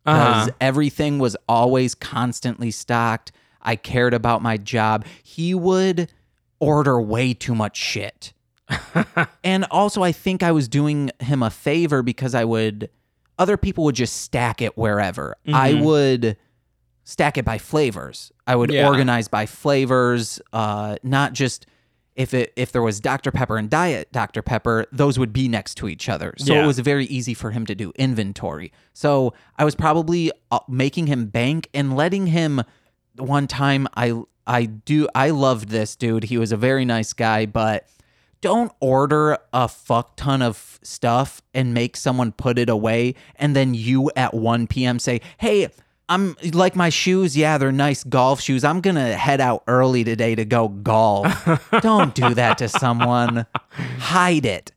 because Uh-huh. everything was always constantly stocked. I cared about my job. He would order way too much shit. and also I think I was doing him a favor because I would other people would just stack it wherever. I would stack it by flavors. I would Yeah. organize by flavors, uh, not just if it if there was Dr. Pepper and Diet Dr. Pepper, those would be next to each other. So Yeah. it was very easy for him to do inventory. So I was probably uh, making him bank and letting him one time I I do I loved this dude. He was a very nice guy, but don't order a fuck ton of stuff and make someone put it away and then you at 1 p.m. say, "Hey, I'm like my shoes, yeah, they're nice golf shoes. I'm going to head out early today to go golf." don't do that to someone. Hide it.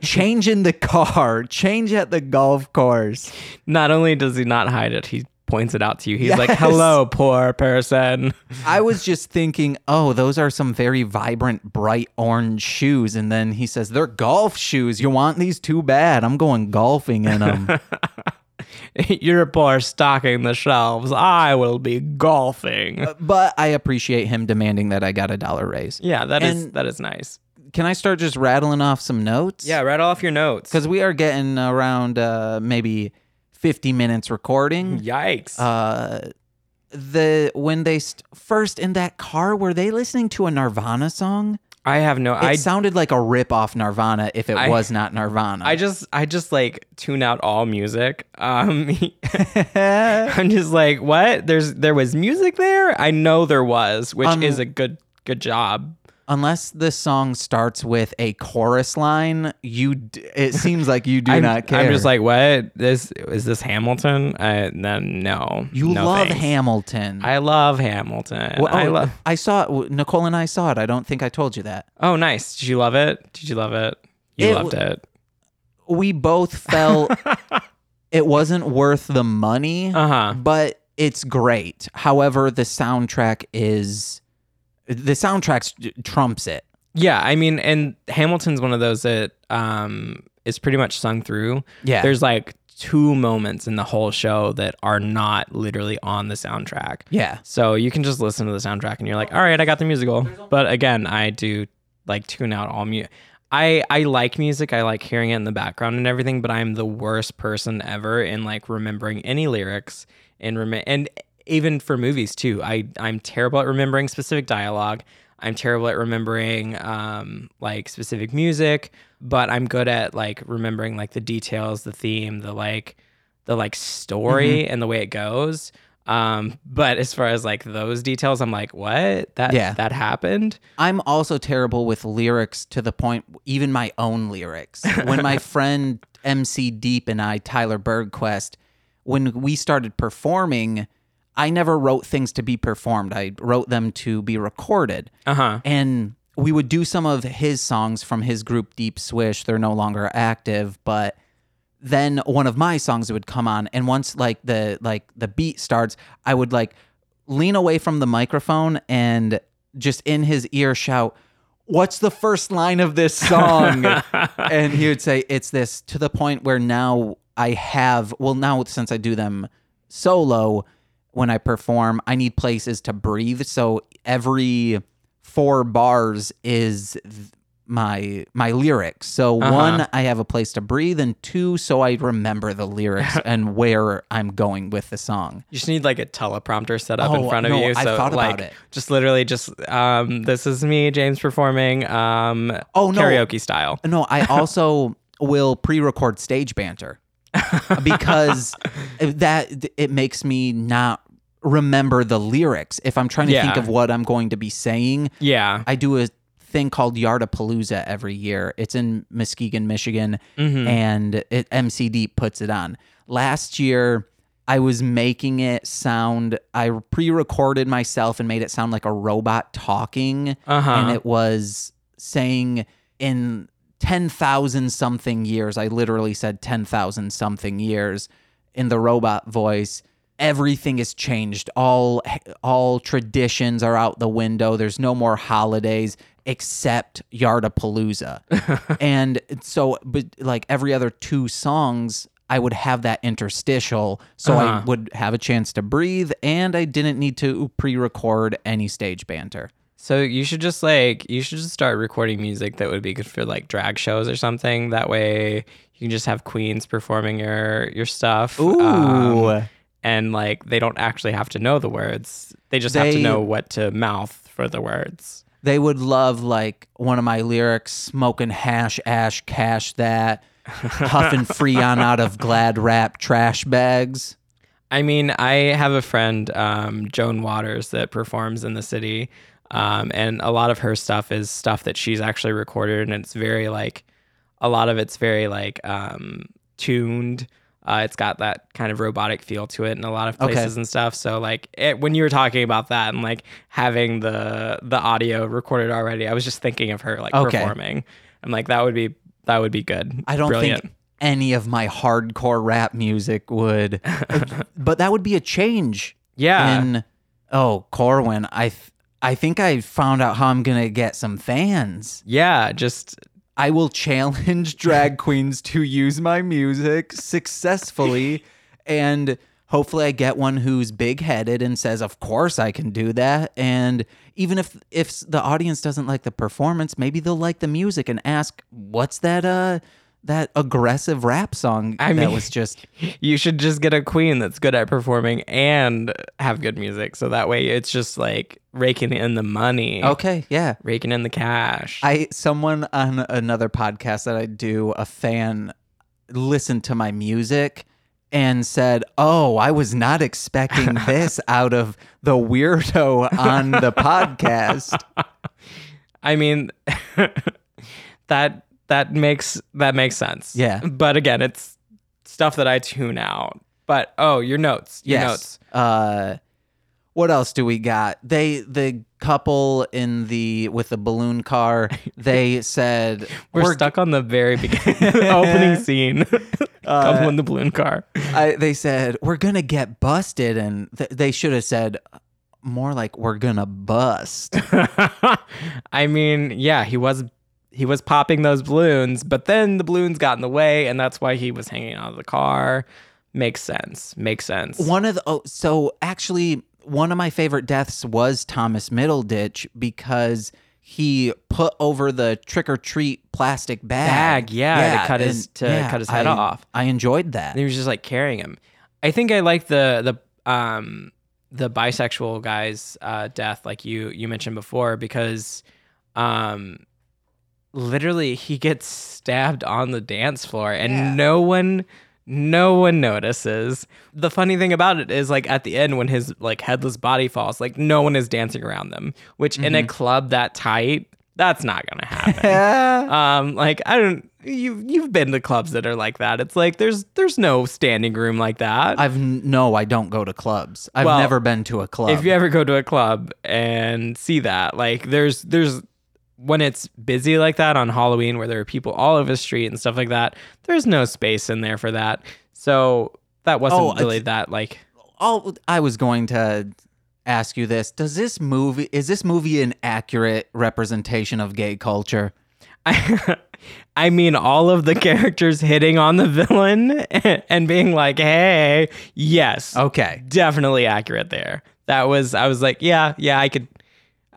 Change in the car, change at the golf course. Not only does he not hide it, he points it out to you. He's like, "Hello, poor person." I was just thinking, oh, those are some very vibrant, bright orange shoes. And then he says, they're golf shoes. You want these too bad. I'm going golfing in them. You're poor stocking the shelves. I will be golfing. but I appreciate him demanding that I got a dollar raise. yeah, that is and- that is nice. Can I start just rattling off some notes? Yeah, write off your notes. Because we are getting around uh, maybe 50 minutes recording. Yikes. Uh, the when they st- first in that car were they listening to a Nirvana song? I have no. It I sounded like a rip off Nirvana if it I- was not Nirvana. I just I just like tune out all music. Um I'm just like, what? There's there was music there? I know there was, which Um, is a good good job. Unless the song starts with a chorus line, you d- it seems like you do I'm, not care. I'm just like, what? This is this Hamilton? I no, no. you no love thanks. Hamilton. I love Hamilton. Well, I oh, love. I saw it. Nicole and I saw it. I don't think I told you that. Oh, nice. Did you love it? Did you love it? You It loved it. We both felt it wasn't worth the money, Uh huh. but it's great. However, the soundtrack is the soundtrack trumps it. Yeah, I mean, and Hamilton's one of those that um is pretty much sung through. Yeah. There's like two moments in the whole show that are not literally on the soundtrack. Yeah. So you can just listen to the soundtrack and you're like, all right, I got the musical. But again, I do like tune out all music. I, I like music. I like hearing it in the background and everything, but I'm the worst person ever in like remembering any lyrics and rem- and even for movies too. I I'm terrible at remembering specific dialogue. I'm terrible at remembering um like specific music, but I'm good at like remembering like the details, the theme, the like the like story and the way it goes. Um, but as far as like those details, I'm like, what? That Yeah. that happened? I'm also terrible with lyrics to the point, even my own lyrics. When my friend MC Deep and I, Tyler Bergquist, when we started performing, I never wrote things to be performed. I wrote them to be recorded. Uh huh. And we would do some of his songs from his group Deep Swish. They're no longer active, but then one of my songs would come on and once like the like the beat starts, I would like lean away from the microphone and just in his ear shout, "What's the first line of this song?" and he would say, "It's this." To the point where now I have well now since I do them solo when I perform, I need places to breathe. So every four bars is my my lyrics. So one, I have a place to breathe, and two, so I remember the lyrics and where I'm going with the song. You just need like a teleprompter set up in Oh, front of no, you. I So thought like about it. just literally just um this is me, James performing um Oh, no. karaoke style. No, I also will pre-record stage banter because that it makes me not remember the lyrics. If I'm trying to think of what I'm going to be saying, Yeah. I do a thing called Yardapalooza every year. It's in Muskegon, Michigan, Mm-hmm. and it, MCD puts it on. Last year, I was making it sound. I pre-recorded myself and made it sound like a robot talking, Uh-huh. and it was saying in ten thousand something years. I literally said ten thousand something years in the robot voice everything has changed all all traditions are out the window there's no more holidays except yardapalooza and so but like every other two songs i would have that interstitial so i Uh-huh. would have a chance to breathe and i didn't need to pre-record any stage banter So you should just like you should just start recording music that would be good for like drag shows or something. That way you can just have queens performing your your stuff. um, and like they don't actually have to know the words. They just have to know what to mouth for the words. they would love like one of my lyrics smoking hash ash cash that huffing freon out of glad wrap trash bags I mean, I have a friend, um, Joan Waters, that performs in the city. Um, and a lot of her stuff is stuff that she's actually recorded. And it's very like, a lot of it's very like um, tuned. Uh, it's got that kind of robotic feel to it in a lot of Okay. places and stuff. So like it, when you were talking about that and like having the the audio recorded already, I was just thinking of her like Okay. performing. I'm like that would be that would be good. I don't Brilliant. think any of my hardcore rap music would, but that would be a change. Yeah. In oh, Corwin, I th- I think I found out how I'm gonna get some fans. yeah, just I will challenge drag queens to use my music successfully, and hopefully I get one who's big headed and says, "Of course I can do that." And even if if the audience doesn't like the performance, maybe they'll like the music and ask, "What's that? Uh." That aggressive rap song I that mean- was just you should just get a queen that's good at performing and have good music. So that way it's just like raking in the money. okay, yeah. Raking in the cash. I someone on another podcast that I do, a fan listened to my music and said, "Oh, I was not expecting this out of the weirdo on the podcast." I mean that that makes that makes sense. Yeah. But again, it's stuff that I tune out. But oh, your notes. Your yes. notes. Uh what else do we got? They the couple in the with the balloon car, they said We're, stuck on the very beginning opening scene. Couple in the balloon car. I, they said we're gonna get busted, and th- they should have said more like we're gonna bust. I mean, yeah, he was he was popping those balloons, but then the balloons got in the way, and that's why he was hanging out of the car. Makes sense. Makes sense. One of the oh, so actually one of my favorite deaths was Thomas Middleditch because he put over the trick or treat plastic bag. Bag, yeah, to cut his- to cut his head I- off. I enjoyed that. And he was just like carrying him. I think I like the the um the bisexual guy's uh, death, like you you mentioned before, because um literally he gets stabbed on the dance floor and Yeah. no one no one notices. The funny thing about it is like at the end when his like headless body falls, like no one is dancing around them, which in a club that tight, that's not gonna happen. Yeah. um like I don't you you've been to clubs that are like that. It's like there's there's no standing room like that. I've no, I don't go to clubs. I've Well, never been to a club. if you ever go to a club and see that, like there's there's when it's busy like that on Halloween where there are people all over the street and stuff like that, there's no space in there for that. So that oh, wasn't Oh, really that like all I was going to ask you this: Does this movie is this movie an accurate representation of gay culture? I, I mean, all of the characters hitting on the villain and being like, "Hey, yes, Okay. definitely accurate there." That was, I was like, "Yeah, yeah, I could,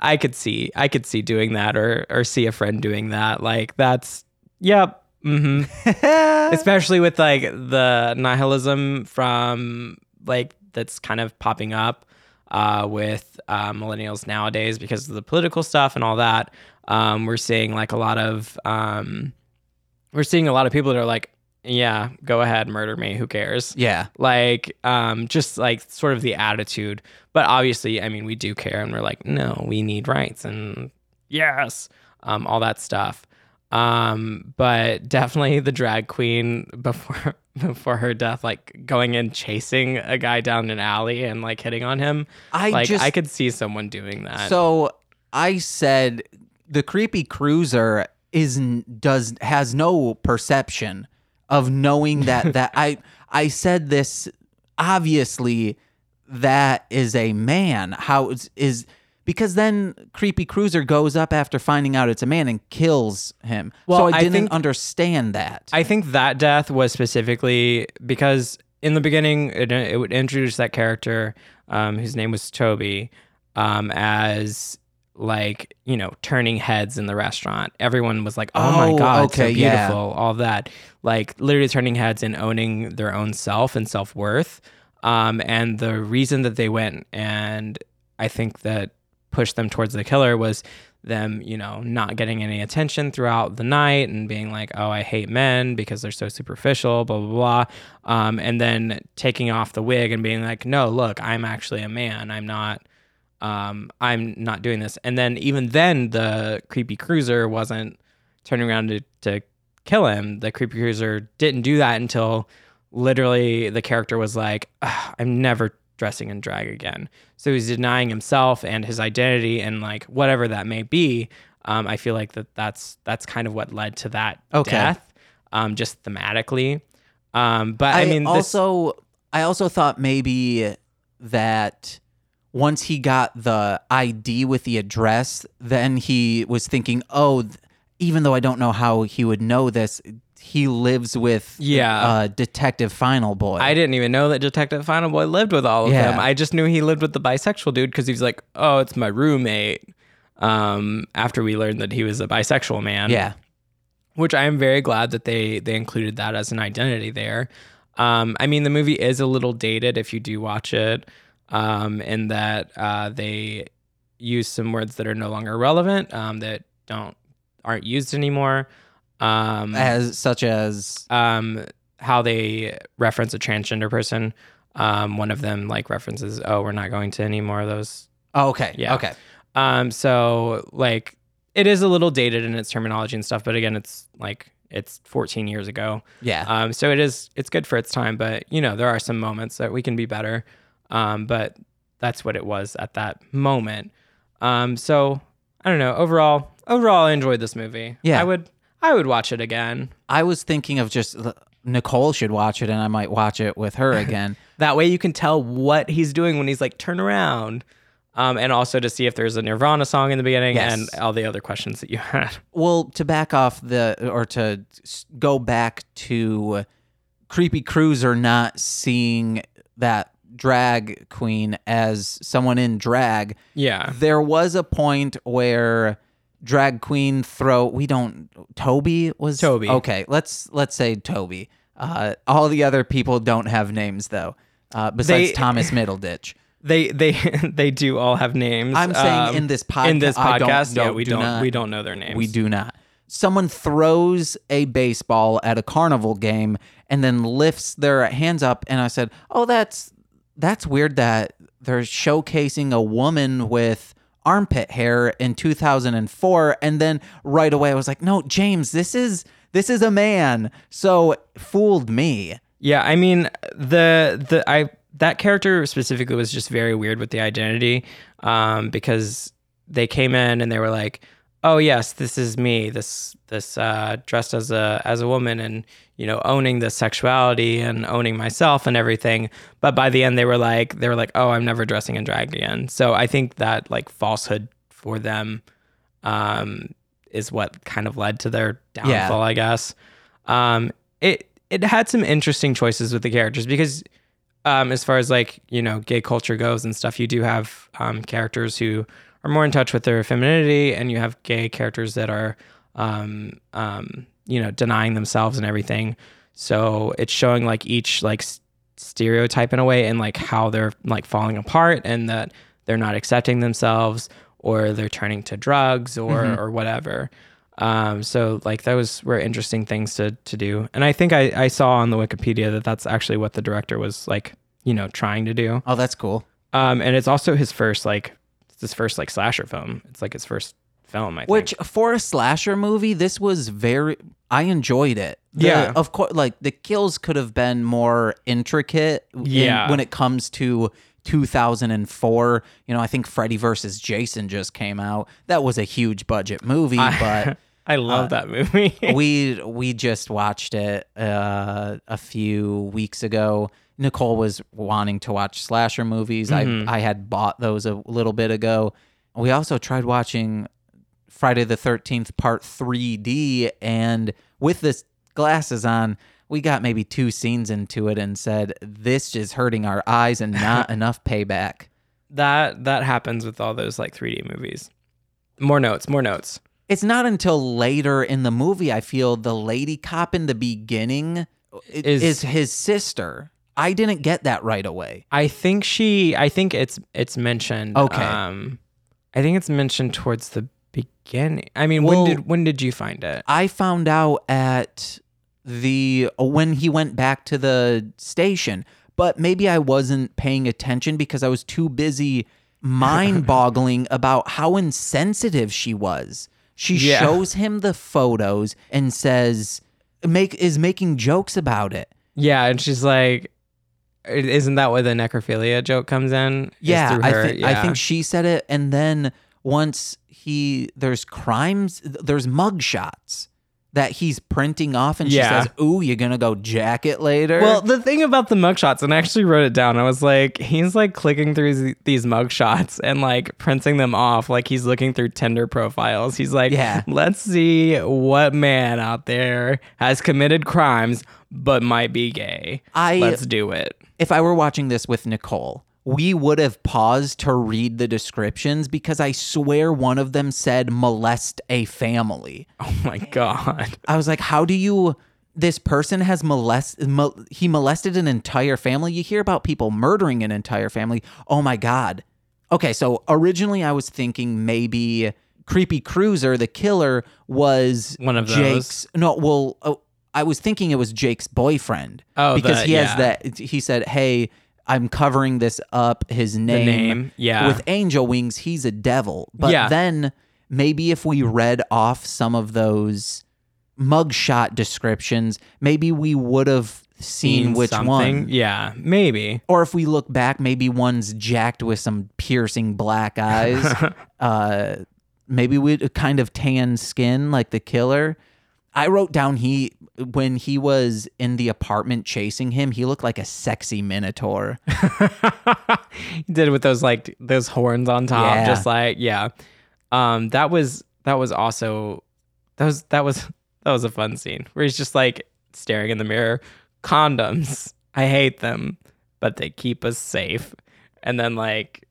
I could see, I could see doing that, or or see a friend doing that. Like that's, yep, hmm especially with like the nihilism from like that's kind of popping up uh, with uh, millennials nowadays because of the political stuff and all that. Um, we're seeing like a lot of um, we're seeing a lot of people that are like, yeah, go ahead, murder me, who cares? Yeah. Like, um, just like sort of the attitude. But obviously, I mean, we do care, and we're like, no, we need rights, and yes, um, all that stuff. Um, but definitely the drag queen before before her death, like going and chasing a guy down an alley and like hitting on him. I like just I could see someone doing that. So I said the creepy cruiser is does has no perception of knowing that that I I said this obviously that is a man how is, is because then creepy cruiser goes up after finding out it's a man and kills him. so Well, I I didn't think- understand that. I think that death was specifically because in the beginning it, it would introduce that character um, whose name was Toby um, as like you know turning heads in the restaurant. Everyone was like, "Oh, my Oh, god, okay, so yeah. beautiful!" All that, like literally turning heads and owning their own self and self worth. Um, and the reason that they went and I think that pushed them towards the killer was them, you know, not getting any attention throughout the night and being like, oh, I hate men because they're so superficial, blah, blah, blah. Um, and then taking off the wig and being like, no, look, I'm actually a man. I'm not, um, I'm not doing this. And then even then, the creepy cruiser wasn't turning around to, to kill him. The creepy cruiser didn't do that until literally the character was like, I'm never dressing in drag again. So he's denying himself and his identity and like whatever that may be. Um, I feel like that that's that's kind of what led to that Okay. death, um, just thematically. Um, but I, mean, this, also I also thought maybe that once he got the ID with the address, then he was thinking, oh, th- even though I don't know how he would know this, he lives with Yeah. uh, Detective Final Boy. I didn't even know that Detective Final Boy lived with all of Yeah. them. I just knew he lived with the bisexual dude because he was like, "Oh, it's my roommate." Um, after we learned that he was a bisexual man, yeah, which I am very glad that they they included that as an identity there. Um, I mean, the movie is a little dated if you do watch it, um, in that uh, they use some words that are no longer relevant, um, that don't aren't used anymore. Um, as such as um, how they reference a transgender person. Um, one of them like references, "Oh, we're not going to any more of those." oh, okay, Yeah. okay, Um, so like it is a little dated in its terminology and stuff, but again, it's like it's 14 years ago. yeah, Um, so it is it's good for its time, but you know there are some moments that we can be better. Um, but that's what it was at that moment. Um, so I don't know. Overall, overall, I enjoyed this movie. Yeah. I would I would watch it again. I was thinking of just Nicole should watch it, and I might watch it with her again. That way you can tell what he's doing when he's like turn around. Um, and also to see if there's a Nirvana song in the beginning Yes. and all the other questions that you had. well, to back off the or to go back to creepy cruiser not seeing that drag queen as someone in drag. Yeah. There was a point where drag queen throw we don't Toby was Toby. Okay, let's let's say Toby. Uh, all the other people don't have names though. Uh, besides They- Thomas Middleditch. They they they do all have names. I'm saying Um, in this podcast, in this podcast, yeah, we do don't not- we don't know their names. We do not. Someone throws a baseball at a carnival game and then lifts their hands up, and I said, "Oh, that's that's weird that they're showcasing a woman with armpit hair in 2004." And then right away, I was like, "No, James, this is This is a man. So fooled me. Yeah, I mean the the I that character specifically was just very weird with the identity, um, because they came in and they were like, "Oh yes, this is me. This this uh, dressed as a as a woman and you know owning the sexuality and owning myself and everything." But by the end, they were like, they were like, "Oh, I'm never dressing in drag again." So I think that like falsehood for them, um, is what kind of led to their downfall. Yeah. I guess. Um, it it had some interesting choices with the characters because um, as far as like you know gay culture goes and stuff, you do have um, characters who are more in touch with their femininity, and you have gay characters that are um, um, you know denying themselves and everything. So it's showing like each like stereotype in a way, and like how they're like falling apart, and that they're not accepting themselves, or they're turning to drugs, or or whatever. Um, so like those were interesting things to to do, and I think I I saw on the Wikipedia that that's actually what the director was like, you know, trying to do. Oh, that's cool. Um, and it's also his first like it's his first like slasher film. It's like his first film, I think. Which for a slasher movie, this was very. I enjoyed it. The- Yeah. of course. Like the kills could have been more intricate. in- Yeah. when it comes to 2004, you know, I think Freddy versus Jason just came out. That was a huge budget movie, but I love that movie. we we just watched it uh, a few weeks ago. Nicole was wanting to watch slasher movies. I I had bought those a little bit ago. We also tried watching Friday the 13th part 3D and with this glasses on, we got maybe two scenes into it and said this is hurting our eyes and not enough payback. that that happens with all those like 3D movies. More notes, more notes. It's not until later in the movie I feel the lady cop in the beginning Is- is, his sister. I didn't get that right away. I think she. I think it's it's mentioned. Okay. Um, I think it's mentioned towards the beginning. I mean, Well- when did when did you find it? I found out at the uh, when he went back to the station, but maybe I wasn't paying attention because I was too busy mind-boggling about how insensitive she was. She Yeah. shows him the photos and says make is making jokes about it. Yeah, and she's like, "Isn't that where the necrophilia joke comes in?" Yeah, I, her- thi- I think she said it, and then once he there's crimes, there's mug shots that he's printing off, and Yeah. she says, "Ooh, you're gonna go jack it later." Well, the thing about the mugshots, and I actually wrote it down. I was like, he's like clicking through these- these mugshots and like printing them off, like he's looking through Tinder profiles. He's like, Yeah. let's see what man out there has committed crimes but might be gay. I- let's do it. if I were watching this with Nicole, we would have paused to read the descriptions because I swear one of them said molest a family. Oh my god. I was like, how do you? This person has molested, Mol, he molested an entire family. You hear about people murdering an entire family. Oh my god. Okay, so originally I was thinking maybe creepy cruiser, the killer, was One of those. Jake's. No, well, oh, I was thinking it was Jake's boyfriend. Oh, because the- he yeah. has that. He said, "Hey." I'm covering this up. His name, name, yeah. with angel wings, he's a devil. But Yeah. then maybe if we read off some of those mugshot descriptions, maybe we would have seen, which something. one. Yeah, maybe. Or if we look back, maybe one's jacked with some piercing black eyes. uh, maybe with kind of tan skin like the killer. I wrote down he when he was in the apartment chasing him, he looked like a sexy minotaur. he did it with those like those horns on top Yeah. just like yeah um that was that was also that was that was that was a fun scene where he's just like staring in the mirror condoms i hate them but they keep us safe and then like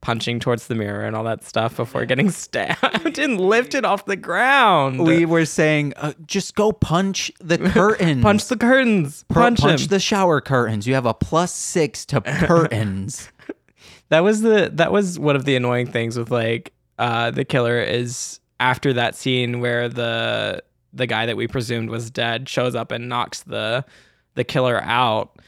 punching towards the mirror and all that stuff before getting stabbed and lifted off the ground we were saying, uh, just go punch the curtains. punch the curtains Per- punch, punch the shower curtains. You have a plus six to curtains. That was the that was one of the annoying things with like uh the killer is after that scene where the the guy that we presumed was dead shows up and knocks the the killer out.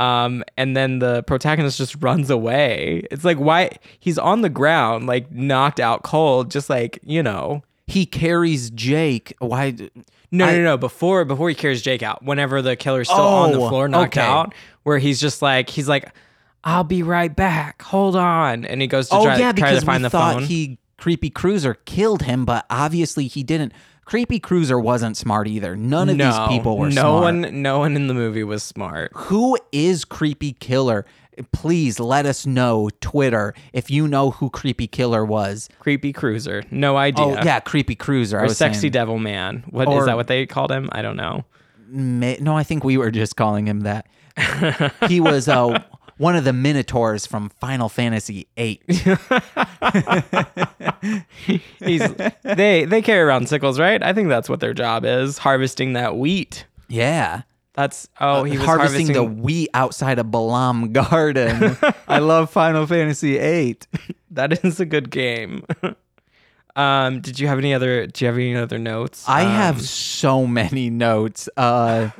Um and then the protagonist just runs away. It's like why he's on the ground like knocked out cold just like, you know. he carries Jake. Why? No, I- no, no. Before before he carries Jake out, whenever the killer's still on the Oh, floor, knocked okay. out, where he's just like he's like, "I'll be right back. Hold on," and he goes to Oh try, yeah, try to find we the thought phone. he creepy cruiser killed him, but obviously he didn't. Creepy cruiser wasn't smart either. None of no, these people were no smart. one, no one in the movie was smart. Who is creepy killer? Please let us know Twitter if you know who creepy killer was. Creepy cruiser, no idea. Oh yeah, creepy cruiser. I or was sexy saying. devil man. What is Or- that? What they called him? I don't know. No, I think we were just calling him that. he was uh, one of the minotaurs from Final Fantasy VIII. He's they they carry around sickles, right? I think that's what their job is, harvesting that wheat. Yeah. That's oh, he was harvesting, harvesting, the wheat outside of Balamb Garden. I love Final Fantasy VIII. That is a good game. um, did you have any other? Do you have any other notes? I Um, have so many notes. Uh,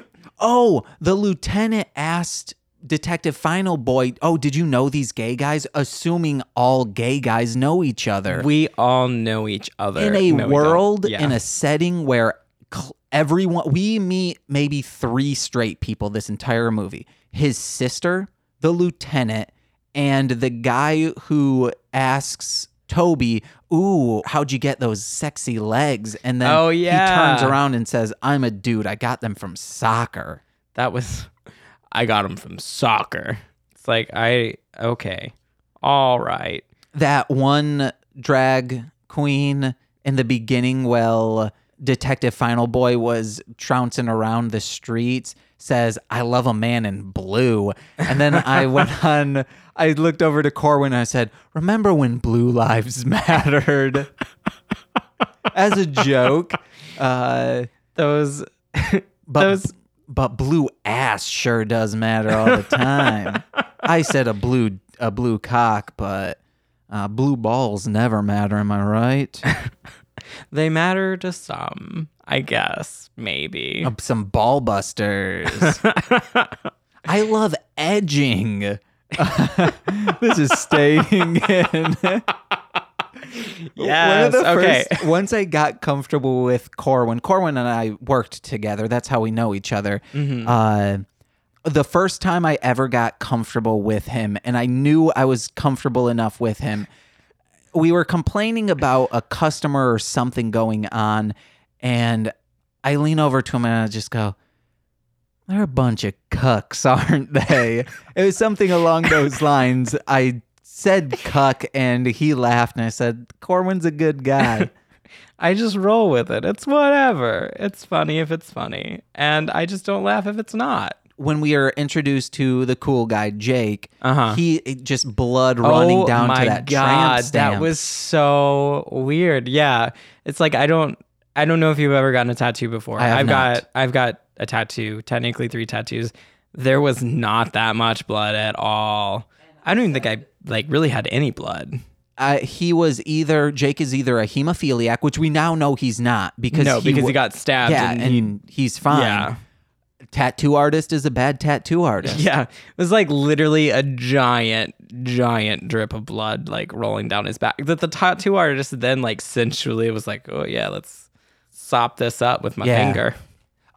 oh, the lieutenant asked Detective Final Boy, "Oh, did you know these gay guys?" Assuming all gay guys know each other We all know each other in a No, world Yeah. in a setting where cl- everyone we meet maybe three straight people this entire movie. His sister, the lieutenant, and the guy who asks Toby, "Ooh, how'd you get those sexy legs?" And then Oh, he turns around and says, "I'm a dude. I got them from soccer." that was I got them from soccer. It's like I okay, all right. that one drag queen in the beginning well detective final boy was trouncing around the streets says i love a man in blue and then i went on i looked over to corwin and i said remember when blue lives mattered as a joke uh Those but Those- but blue ass sure does matter all the time. I said a blue a blue cock, but uh, blue balls never matter. Am I right? they matter to some, I guess, maybe. Uh, Some ball busters. I love edging. this is staying in. Yes, One of the okay. first- once I got comfortable with Corwin, Corwin and I worked together. That's how we know each other. Mm-hmm. Uh, the first time I ever got comfortable with him, and I knew I was comfortable enough with him, we were complaining about a customer or something going on, and I lean over to him and I just go, "They're a bunch of cucks, aren't they?" it was something along those lines. I said cuck, and he laughed, and I said, "Corwin's a good guy." I just roll with it. It's whatever. It's funny if it's funny. And I just don't laugh if it's not. when we are introduced to the cool guy Jake, Uh-huh. he just blood running oh down my to that god, that was so weird. Yeah, it's like I don't, I don't know if you've ever gotten a tattoo before. I have have not. got, I've got a tattoo. Technically, three tattoos. There was not that much blood at all. I don't even think I like really had any blood. uh, he was either Jake is either a hemophiliac, which we now know he's not because no, because wa- he got stabbed. yeah, and, and, he, he's fine. yeah, Tattoo artist is a bad tattoo artist. yeah. It was like literally a giant, giant drip of blood like rolling down his back. That the tattoo artist then like sensually was like, oh yeah, let's sop this up with my Yeah. finger.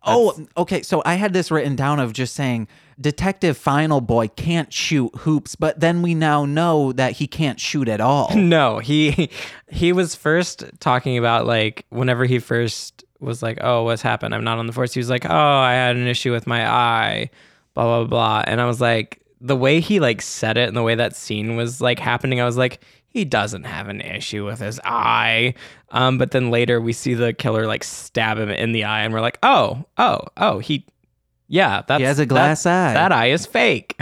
Oh, okay. So I had this written down of just saying Detective Final Boy can't shoot hoops, but then we now know that he can't shoot at all. No, he he was first talking about like whenever he first was like, "Oh, what's happened? I'm not on the force." He was like, "Oh, I had an issue with my eye." Blah blah blah. And I was like, the way he like said it and the way that scene was like happening, I was like, he doesn't have an issue with his eye. Um, but then later we see the killer like stab him in the eye, and we're like, "Oh, oh, oh, he, yeah, that's has a glass that- eye. That eye is fake."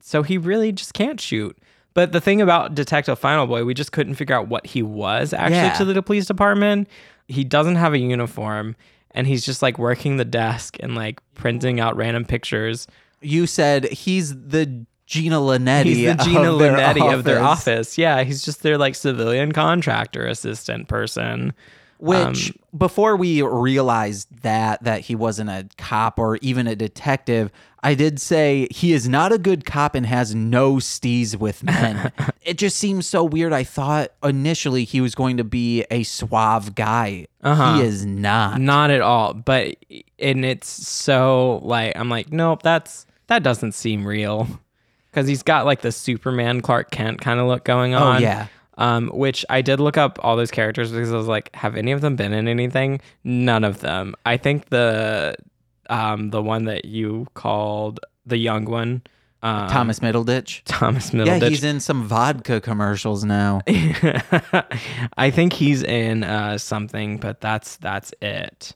So he really just can't shoot. But the thing about Detective Final Boy, we just couldn't figure out what he was actually Yeah. to the police department. He doesn't have a uniform and he's just like working the desk and like printing out random pictures. You said he's the Gina Linetti. He's the Gina of their of their office. Yeah, he's just their like civilian contractor assistant person. Which Um, before we realized that that he wasn't a cop or even a detective, I did say he is not a good cop and has no steez with men. it just seems so weird. I thought initially he was going to be a suave guy. Uh-huh. He is not. Not at all. But and it's so like I'm like, nope, that's that doesn't seem real. Because he's got like the Superman Clark Kent kind of look going on. Oh, yeah. Um, which I did look up all those characters because I was like, have any of them been in anything? None of them. I think the um the one that you called the young one, um, Thomas Middleditch. Thomas Middleditch. Yeah, he's in some vodka commercials now. I think he's in uh, something, but that's that's it.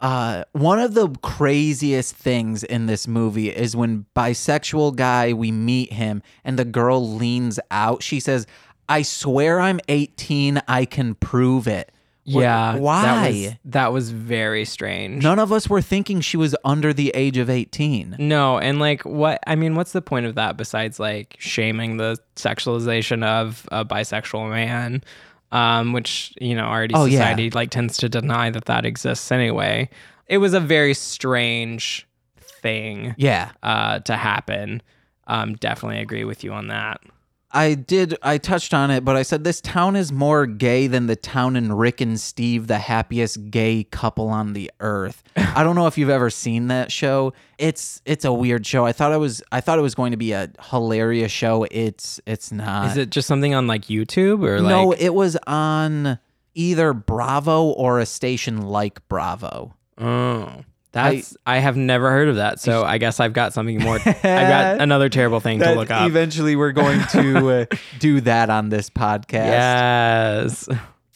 Uh, one of the craziest things in this movie is when bisexual guy we meet him and the girl leans out. She says, "I swear I'm 18. I can prove it." Yeah. why? That was, that was very strange. None of us were thinking she was under the age of 18. No, and like what I mean, what's the point of that besides like shaming the sexualization of a bisexual man, um, which you know already Oh, yeah. society like tends to deny that that exists anyway. It was a very strange thing Yeah, uh, to happen. Um, definitely agree with you on that. I did. I touched on it, but I said this town is more gay than the town in Rick and Steve, the happiest gay couple on the earth. I don't know if you've ever seen that show. It's it's a weird show. I thought it was I thought it was going to be a hilarious show. It's it's not. Is it just something on like YouTube or like? no, it was on either Bravo or a station like Bravo. Oh, that's I, have never heard of that. So I guess I've got something more. I've got another terrible thing to look up. Eventually, we're going to uh, do that on this podcast. Yes,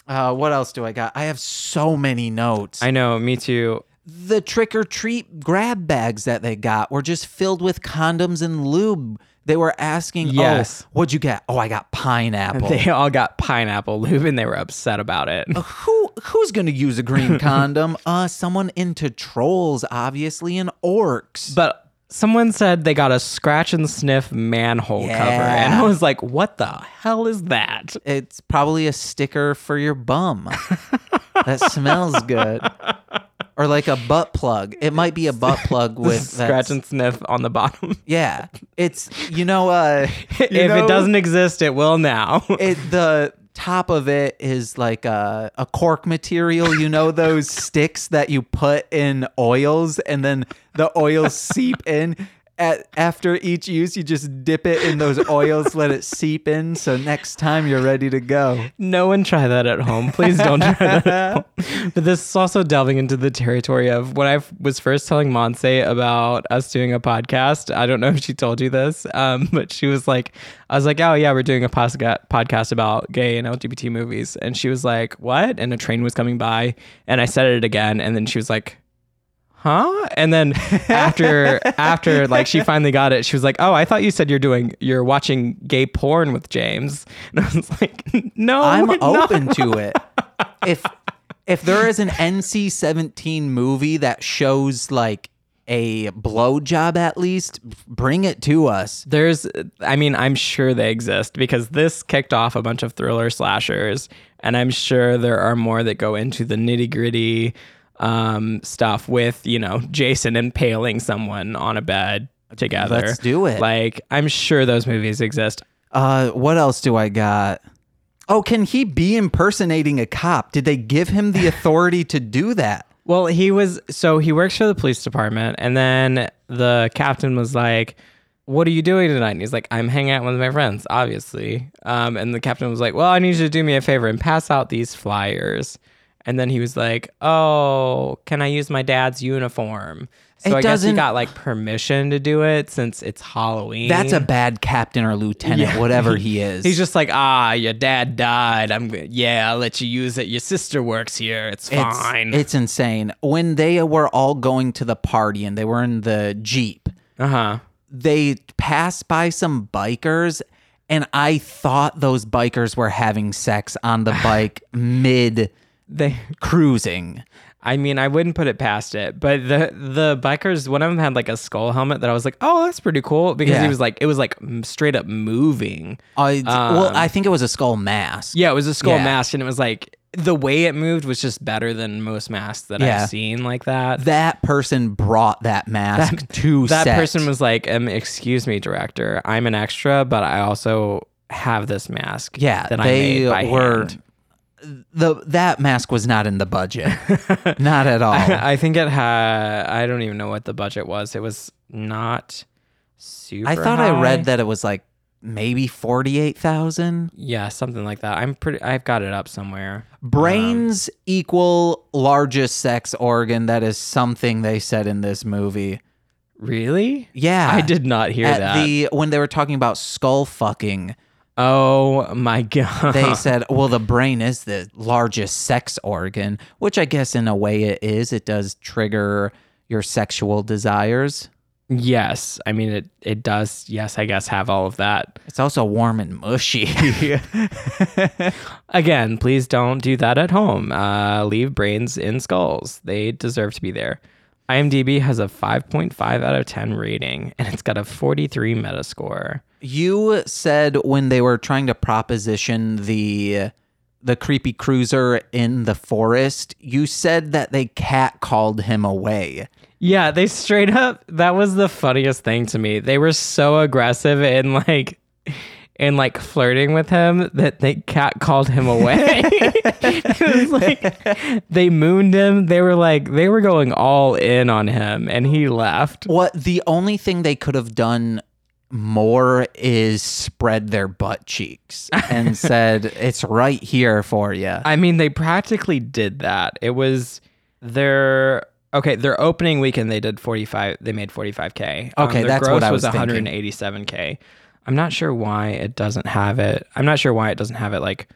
Uh, what else do I got? I have so many notes. I know. Me too. the trick or treat grab bags that they got were just filled with condoms and lube. They were asking, Yes. "Oh, what'd you get? Oh, I got pineapple." They all got pineapple lube and they were upset about it. Who who's gonna use a green condom? Uh, someone into trolls, obviously, and orcs. But someone said they got a scratch and sniff manhole cover, and I was like, "What the hell is that?" it's probably a sticker for your bum that smells good, or like a butt plug. It might be a butt plug with Scratch and sniff on the bottom. Yeah, it's you know uh, you if know- it doesn't exist, it will now. it the top of it is like a, a cork material you know those sticks that you put in oils and then the oils seep in at, after each use you just dip it in those oils let it seep in so next time you're ready to go No one try that at home. Please don't try that. But this is also delving into the territory of when I was first telling Monse about us doing a podcast. I don't know if she told you this, um, but she was like, I was like, oh, yeah, we're doing a podcast about gay and LGBT movies. And she was like, what? And a train was coming by. And I said it again. And then she was like, huh? And then after after like she finally got it she was like oh i thought you said you're doing you're watching gay porn with james. And i was like no i'm we're not." open to it. If if there is an nc-17 movie that shows like a blowjob at least bring it to us. There's i mean i'm sure they exist because this kicked off a bunch of thriller slashers and i'm sure there are more that go into the nitty gritty um, stuff with you know jason impaling someone on a bed together Let's do it. like i'm sure those movies exist Uh, what else do I got? Oh, can he be impersonating a cop? Did they give him the authority to do that? Well, he was so he works for the police department, and then the captain was like, "What are you doing tonight?" And he's like, "I'm hanging out with my friends, obviously." Um, and the captain was like, "Well, I need you to do me a favor and pass out these flyers." And then he was like, "Oh, can I use my dad's uniform?" So It I guess he got like permission to do it since it's Halloween. That's a bad captain or lieutenant, Yeah. whatever he is. He's just like, ah, your dad died. I'm yeah, I'll let you use it. Your sister works here. It's it's, fine. It's insane. When they were all going to the party and they were in the Jeep, uh huh. they passed by some bikers and I thought those bikers were having sex on the bike mid They cruising. I mean, I wouldn't put it past it, but the the bikers, one of them had like a skull helmet that I was like, oh, that's pretty cool because Yeah. he was like, it was like straight up moving. I, well, Um, I think it was a skull mask. Yeah, it was a skull Yeah. mask, and it was like the way it moved was just better than most masks that Yeah. I've seen like that. That person brought that mask to that set. person was like, um, "Excuse me, director, I'm an extra, but I also have this mask. Yeah, that they I made by were. hand." The that mask was not in the budget, not at all. I think it had. I don't even know what the budget was. It was not super. I thought I read that it was like maybe forty eight thousand. Yeah, something like that. I'm pretty. I've got it up somewhere. Brains equal largest sex organ. That is something they said in this movie. Really? Yeah, I did not hear At that. the when they were talking about skull fucking, oh my god. they said, "Well, the brain is the largest sex organ," which I guess in a way it is. It does trigger your sexual desires. yes. I mean, it. It does. Yes, I guess have all of that. It's also warm and mushy. Again, please don't do that at home. Uh, leave brains in skulls. They deserve to be there. IMDb has a 5.5 out of 10 rating, and it's got a 43 Metascore. you said when they were trying to proposition the the creepy cruiser in the forest, you said that they cat called him away. Yeah, they straight up. That was the funniest thing to me. They were so aggressive and like, in like flirting with him that they cat called him away. it was like they mooned him. They were like they were going all in on him, and he left. What the only thing they could have done more is spread their butt cheeks and said it's right here for you. I mean, they practically did that. It was their okay. Their opening weekend, they did forty five. They made forty five k. Um, okay, that's gross what I was was one hundred thinking. And eighty seven k. I'm not sure why it doesn't have it. I'm not sure why it doesn't have it like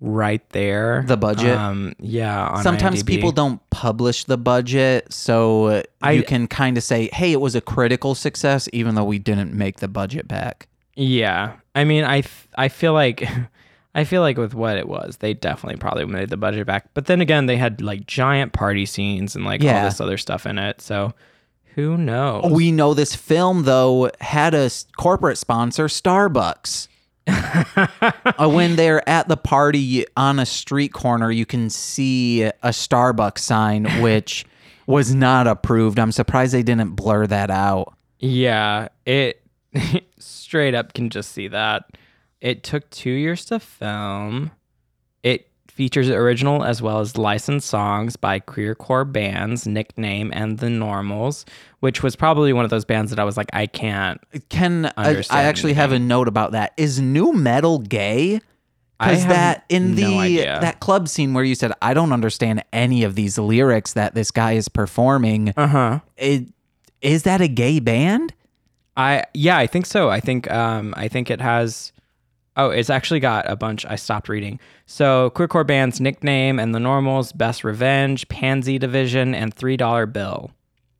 right there. The budget? Um, yeah. On Sometimes IMDb. people don't publish the budget, so I- you can kind of say, "Hey, it was a critical success even though we didn't make the budget back." Yeah, I mean, I f- I feel like I feel like with what it was, they definitely probably made the budget back. But then again, they had like giant party scenes and like all this other stuff in it. So who knows? We know this film though had a corporate sponsor, Starbucks. Uh, when they're at the party on a street corner, you can see a Starbucks sign, which was not approved. I'm surprised they didn't blur that out. Yeah, it straight up can just see that. It took two years to film. Features original as well as licensed songs by queercore bands, Nickname and The Normals, which was probably one of those bands that I was like, I can't. Can I, I actually have a note about that? Is nu metal gay? Because that in the that club scene where you said I don't understand any of these lyrics that this guy is performing, Uh huh. it, is that a gay band? I yeah, I think so. I think um I think it has Oh, it's actually got a bunch I stopped reading. So queercore bands nickname and the normals, Best Revenge, Pansy Division, and Three Dollar Bill.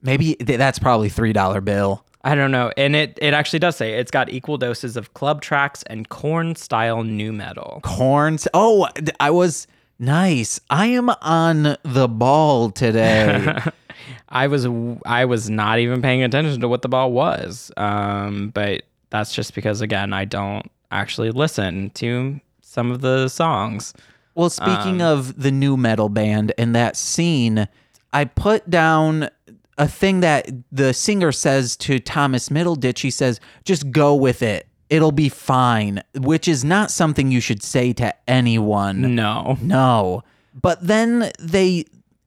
Maybe th- that's probably three dollar bill. I don't know. And it it actually does say it's got equal doses of club tracks and Korn style nu metal. Corns. Oh, I was nice. I am on the ball today. I was I was not even paying attention to what the ball was. Um, but that's just because again, I don't actually listen to some of the songs. well, speaking Um, of the nu metal band and that scene, I put down a thing that the singer says to Thomas Middleditch. He says, "Just go with it. It'll be fine," which is not something you should say to anyone. No. No. But then they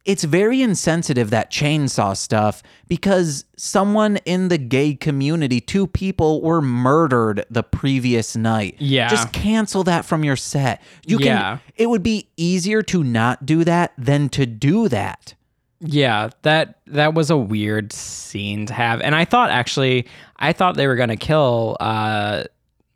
it's very insensitive that chainsaw stuff because someone in the gay community, two people were murdered the previous night. Yeah. Just cancel that from your set. You can Yeah. it would be easier to not do that than to do that. Yeah, that that was a weird scene to have, and I thought actually, I thought they were gonna kill uh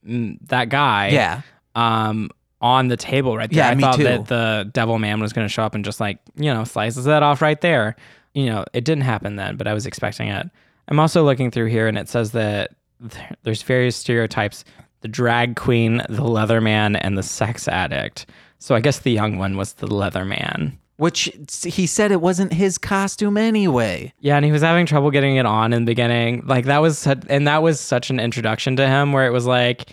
that guy. Yeah. Um, on the table right there. Yeah, I me thought too. that the Devil Man was gonna show up and just like you know slices that off right there. You know, it didn't happen then, but I was expecting it. I'm also looking through here, and it says that there's various stereotypes: the drag queen, the leather man, and the sex addict. So I guess the young one was the leather man. Which he said it wasn't his costume anyway. Yeah, and he was having trouble getting it on in the beginning. Like that was and that was such an introduction to him where it was like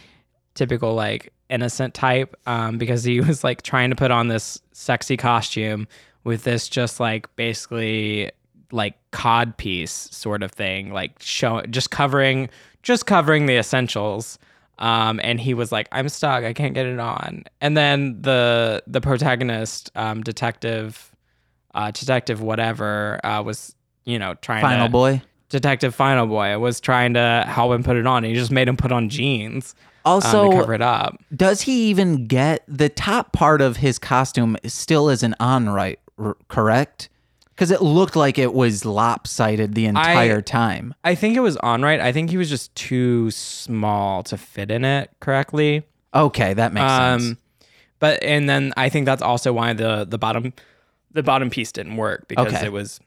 typical like innocent type um, because he was like trying to put on this sexy costume with this just like basically like cod piece sort of thing, like show just covering just covering the essentials. Um, and he was like, "I'm stuck. I can't get it on." And then the the protagonist, um, detective, uh, detective whatever, uh, was you know trying to Final to boy. detective final boy was trying to help him put it on. He just made him put on jeans um, Also, to cover it up. does he even get the top part of his costume still isn't on right, r- correct? Because it looked like it was lopsided the entire time. I think it was on right. I think he was just too small to fit in it correctly. Okay, that makes sense. Um, but and then I think that's also why the the bottom the bottom piece didn't work because Okay. it was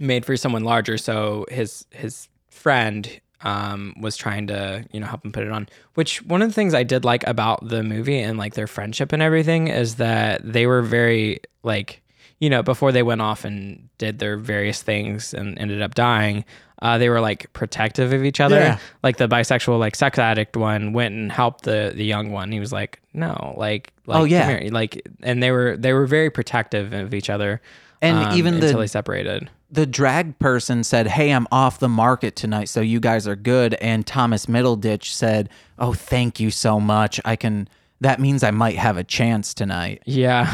made for someone larger. So his his friend um, was trying to you know help him put it on. Which one of the things I did like about the movie and like their friendship and everything is that they were very like you know before they went off and did their various things and ended up dying. Uh, they were like protective of each other. Yeah. Like the bisexual, like sex addict one went and helped the the young one. He was like, no, like, like Oh, yeah. come here. like, and they were they were very protective of each other. And um, even the- until they separated. the drag person said, "Hey, I'm off the market tonight, so you guys are good." And Thomas Middleditch said, "Oh, thank you so much. I can. That means I might have a chance tonight." Yeah.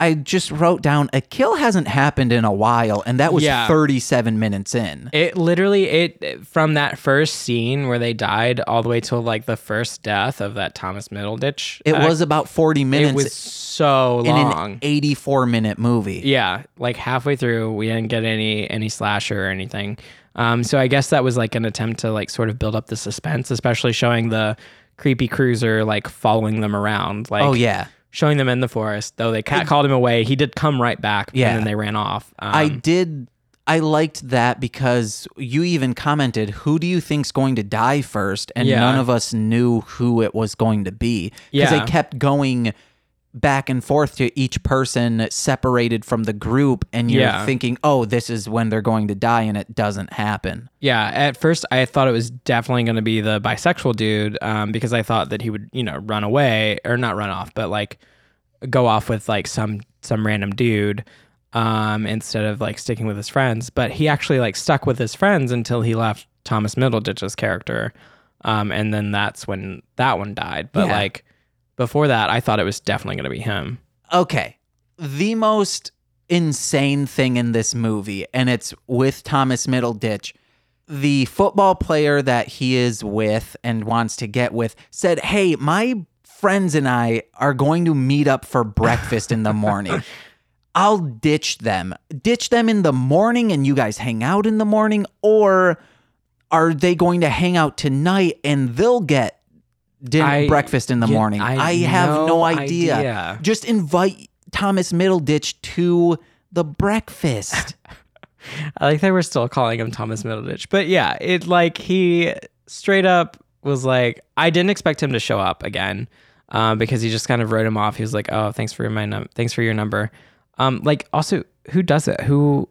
I just wrote down a kill hasn't happened in a while, and that was Yeah. 37 minutes in. It literally it from that first scene where they died all the way till like the first death of that Thomas Middleditch. It was about 40 minutes it was so in long. an 84 minute movie. yeah, like halfway through, we didn't get any any slasher or anything. Um, so I guess that was like an attempt to like sort of build up the suspense, especially showing the creepy cruiser like following them around. Like Oh yeah. Showing them in the forest. Though they cat called him away, he did come right back. Yeah. and then they ran off. Um, I did. I liked that because you even commented, "Who do you think's going to die first? And Yeah. none of us knew who it was going to be because Yeah. they kept going back and forth to each person separated from the group, and you're Yeah. thinking, "Oh, this is when they're going to die," and it doesn't happen. Yeah, at first I thought it was definitely going to be the bisexual dude um, because I thought that he would, you know, run away or not run off, but like go off with like some some random dude um, instead of like sticking with his friends. But he actually like stuck with his friends until he left Thomas Middleditch's character, um, and then that's when that one died. But Yeah. like before that, I thought it was definitely going to be him. Okay. The most insane thing in this movie, and it's with Thomas Middleditch. The football player that he is with and wants to get with said, Hey, my friends and I are going to meet up for breakfast in the morning. I'll ditch them. Ditch them in the morning and you guys hang out in the morning, or are they going to hang out tonight and they'll get dinner I- breakfast in the morning? I I, have no no idea. idea. Just invite Thomas Middleditch to the breakfast. I like that we're still calling him Thomas Middleditch. But yeah, it like he straight up was like, I didn't expect him to show up again. Um, because he just kind of wrote him off. He was like, "Oh, thanks for my num- thanks for your number." Um, like also, who does it? Who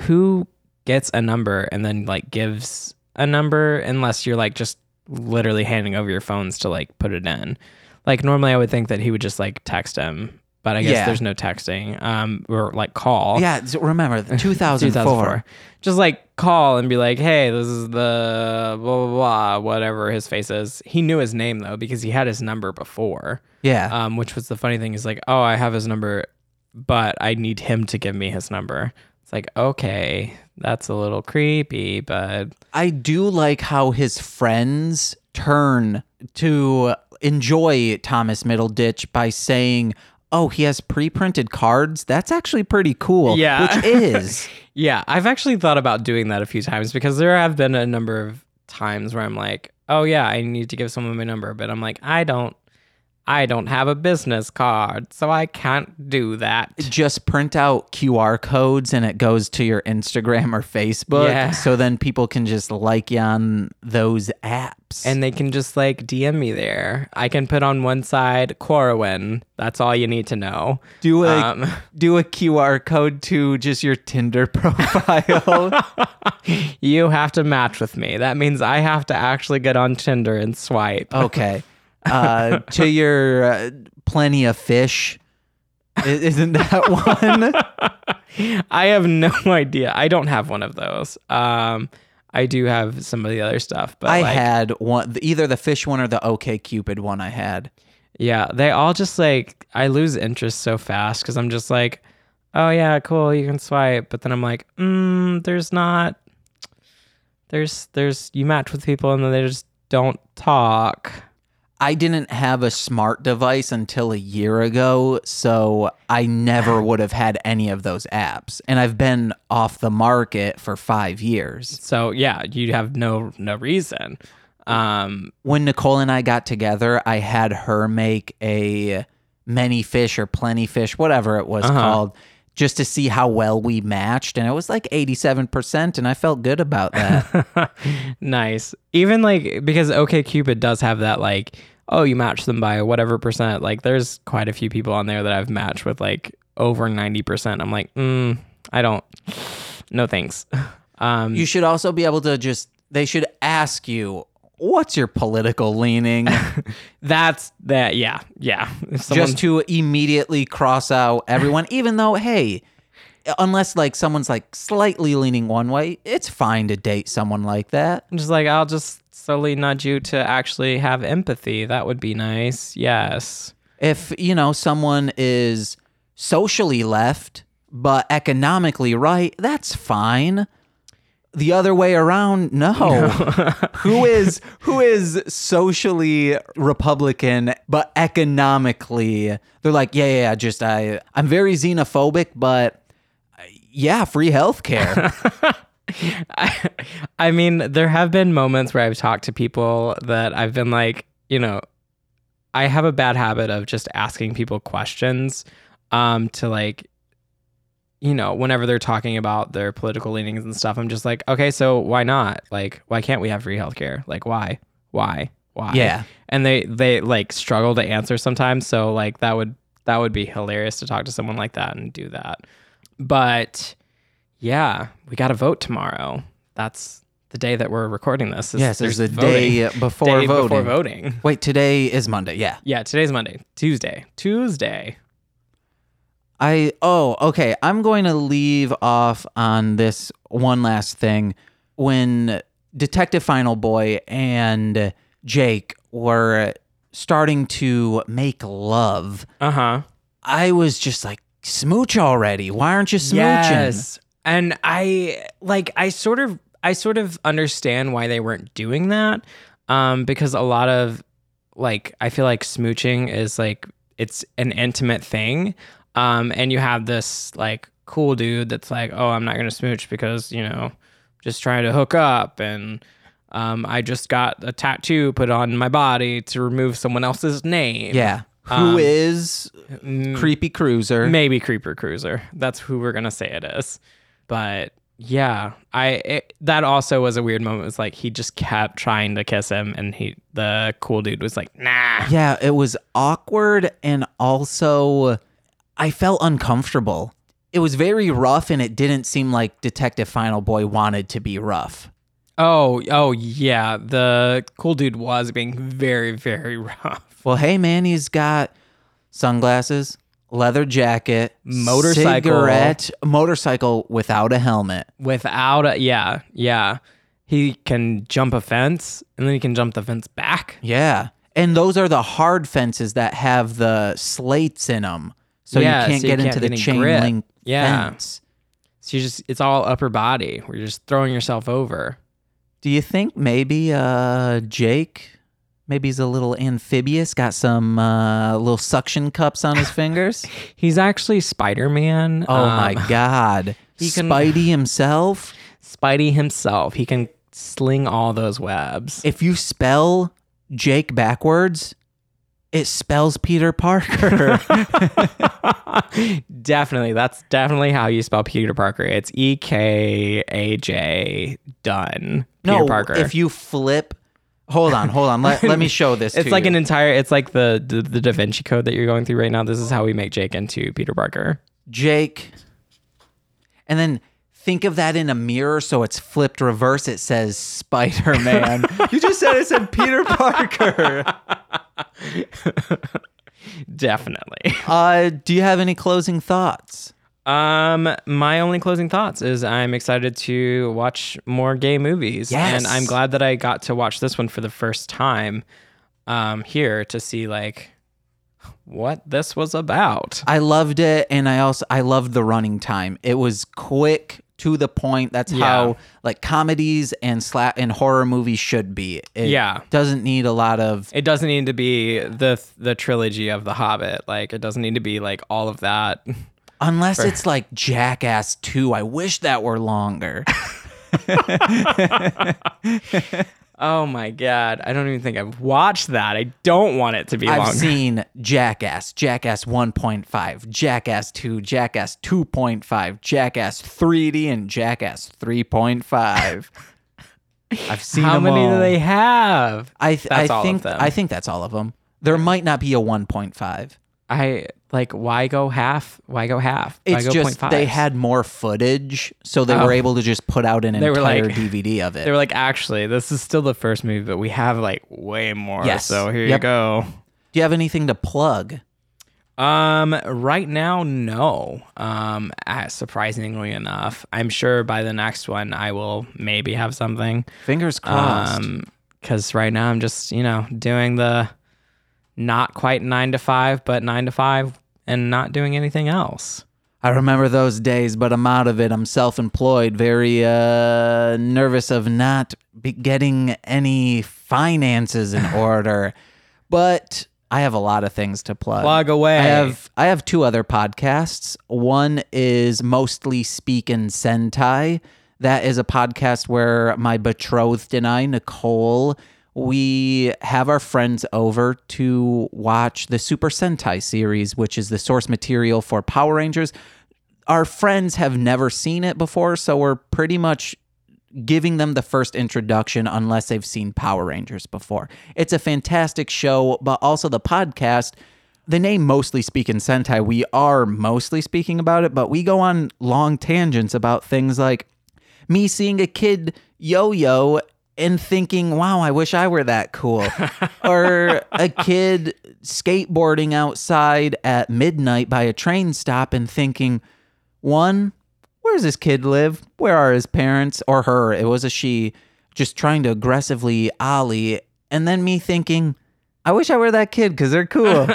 who gets a number and then like gives a number unless you're like just literally handing over your phones to like put it in. Like normally, I would think that he would just like text him, but I guess Yeah. there's no texting. Um, or like call. yeah, so remember 2004. 2004. Just like call and be like, hey, this is the blah, blah, blah, whatever his face is. He knew his name though, because he had his number before. Yeah. Um, which was the funny thing is like, oh, I have his number, but I need him to give me his number. It's like, okay, that's a little creepy, but I do like how his friends turn to enjoy Thomas Middleditch by saying, "Oh, he has pre-printed cards. That's actually pretty cool." Yeah. which is yeah, I've actually thought about doing that a few times because there have been a number of times where I'm like, oh yeah, I need to give someone my number, but I'm like, I don't, I don't have a business card, so I can't do that. just print out QR codes and it goes to your Instagram or Facebook, Yeah. so then people can just like you on those apps. And they can just like DM me there. I can put on one side Corwin. That's all you need to know. do a Um, do a QR code to just your Tinder profile. you have to match with me. That means I have to actually get on Tinder and swipe. okay. Uh, to your uh, plenty of fish. Isn't that one? I have no idea. I don't have one of those. Um, I do have some of the other stuff, but I like, had one, either the fish one or the OK Cupid one. I had. yeah, they all just like I lose interest so fast because I'm just like, oh yeah, cool, you can swipe, but then I'm like, mm, there's not, there's there's you match with people and then they just don't talk. I didn't have a smart device until a year ago, so I never would have had any of those apps. And I've been off the market for five years. So yeah, you have no no reason. Um, When Nicole and I got together, I had her make a many fish or plenty fish, whatever it was called, just to see how well we matched. And it was like 87%, and I felt good about that. nice. Even like because OK Cupid does have that like oh you match them by whatever percent. Like there's quite a few people on there that I've matched with like over ninety percent. I'm like, mm, I don't. No thanks. Um, you should also be able to just, they should ask you, what's your political leaning? that's that. Yeah, yeah. Someone- just to immediately cross out everyone, even though, hey, unless like someone's like slightly leaning one way, it's fine to date someone like that. I'm just like I'll just slowly nudge you to actually have empathy. That would be nice. Yes. If, you know, someone is socially left, but economically right, that's fine. The other way around, no. who is who is socially Republican but economically they're like, yeah, yeah, yeah, just I I'm very xenophobic, but uh, yeah, free healthcare. I, I mean, there have been moments where I've talked to people that I've been like, you know, I have a bad habit of just asking people questions um, to like, you know, whenever they're talking about their political leanings and stuff, I'm just like, okay, so why not? Like, why can't we have free healthcare? Like, why? Why? Why? Yeah. And they they like struggle to answer sometimes. So like that would that would be hilarious to talk to someone like that and do that. But yeah, we got to vote tomorrow. That's the day that we're recording this. Is- yes, there's a day before Day voting. before voting. Wait, today is Monday. Yeah. Yeah, today's Monday. Tuesday. Tuesday. I oh okay. I'm going to leave off on this one last thing. When Detective Final Boy and Jake were starting to make love, Uh huh. I was just like, smooch already. Why aren't you smooching? Yes. And I like I sort of I sort of understand why they weren't doing that. Um, because a lot of like I feel like smooching is like it's an intimate thing. Um, and you have this like cool dude that's like, Oh, I'm not gonna smooch because, you know, just trying to hook up and um, I just got a tattoo put on my body to remove someone else's name. Yeah. Who Um, is Mm, creepy cruiser? maybe creeper cruiser that's who we're gonna say it is but yeah i it, that also was a weird moment it was like he just kept trying to kiss him and he the cool dude was like nah Yeah, it was awkward and also I felt uncomfortable. It was very rough and it didn't seem like Detective Final Boy wanted to be rough. oh oh yeah the cool dude was being very very rough Well, hey man, he's got sunglasses, leather jacket, Motorcycle. cigarette, motorcycle without a helmet. without a yeah yeah he can jump a fence and then he can jump the fence back Yeah. And those are the hard fences that have the slates in them. So Yeah, you can't so you get can't into get the chain grip. link Yeah. fence. so you just it's all upper body where you're just throwing yourself over Do you think maybe uh Jake maybe he's a little amphibious, got some uh little suction cups on his fingers? he's actually spider-man Oh Um, my god. he can- Spidey himself. Spidey himself. He can sling all those webs. If you spell Jake backwards, it spells Peter Parker. definitely. That's definitely how you spell Peter Parker. It's E K A J done. Peter no, Parker. if you flip Hold on, hold on. Let, let me show this it's like you. an entire it's like the, the the Da Vinci code that you're going through right now. This is how we make Jake into Peter Parker. Jake. And then think of that in a mirror so it's flipped reverse. It says Spider Man. you just said it said Peter Parker. Definitely. Uh, do you have any closing thoughts? Um, my only closing thoughts is I'm excited to watch more gay movies, Yes. and I'm glad that I got to watch this one for the first time, um, here to see like what this was about. I loved it, and I also I loved the running time. It was quick to the point. That's Yeah. how like comedies and slap and horror movies should be. It Yeah. doesn't need a lot of. It doesn't need to be the the trilogy of The Hobbit. Like it doesn't need to be like all of that. Unless it's like Jackass 2. I wish that were longer. Oh my god, I don't even think I've watched that. I don't want it to be I've longer. seen Jackass, Jackass 1.5, Jackass 2, Jackass 2.5, Jackass 3D, and Jackass 3.5. I've seen How many all. do they have? I th- I think. I think that's all of them. There might not be a 1.5. I like why go half? Why go half? Why It's go just 0.5s? they had more footage, so they Oh. were able to just put out an They entire like- DVD of it. They were like, actually, this is still the first movie, but we have like way more. Yes. So here Yep. you go. Do you have anything to plug? Um, right now, no. Um, uh, surprisingly enough, I'm sure by the next one I will maybe have something. Fingers crossed. Um, because right now I'm just you know doing the not quite nine to five, but nine to five, and not doing anything else. I remember those days, but I'm out of it. I'm self-employed, very uh, nervous of not be getting any finances in order. but I have a lot of things to plug. Plug away. I have I have two other podcasts. One is mostly Speakin' Sentai. That is a podcast where my betrothed and I, Nicole, we have our friends over to watch the Super Sentai series, which is the source material for Power Rangers. Our friends have never seen it before, so we're pretty much giving them the first introduction unless they've seen Power Rangers before. It's a fantastic show, but also the podcast. The name mostly speak in Sentai. We are mostly speaking about it, but we go on long tangents about things like me seeing a kid yo yo and thinking, wow, I wish I were that cool. or a kid skateboarding outside at midnight by a train stop and thinking, one, where does this kid live? Where are his parents or her? It was a she just trying to aggressively ollie. And then me thinking, I wish I were that kid because they're cool.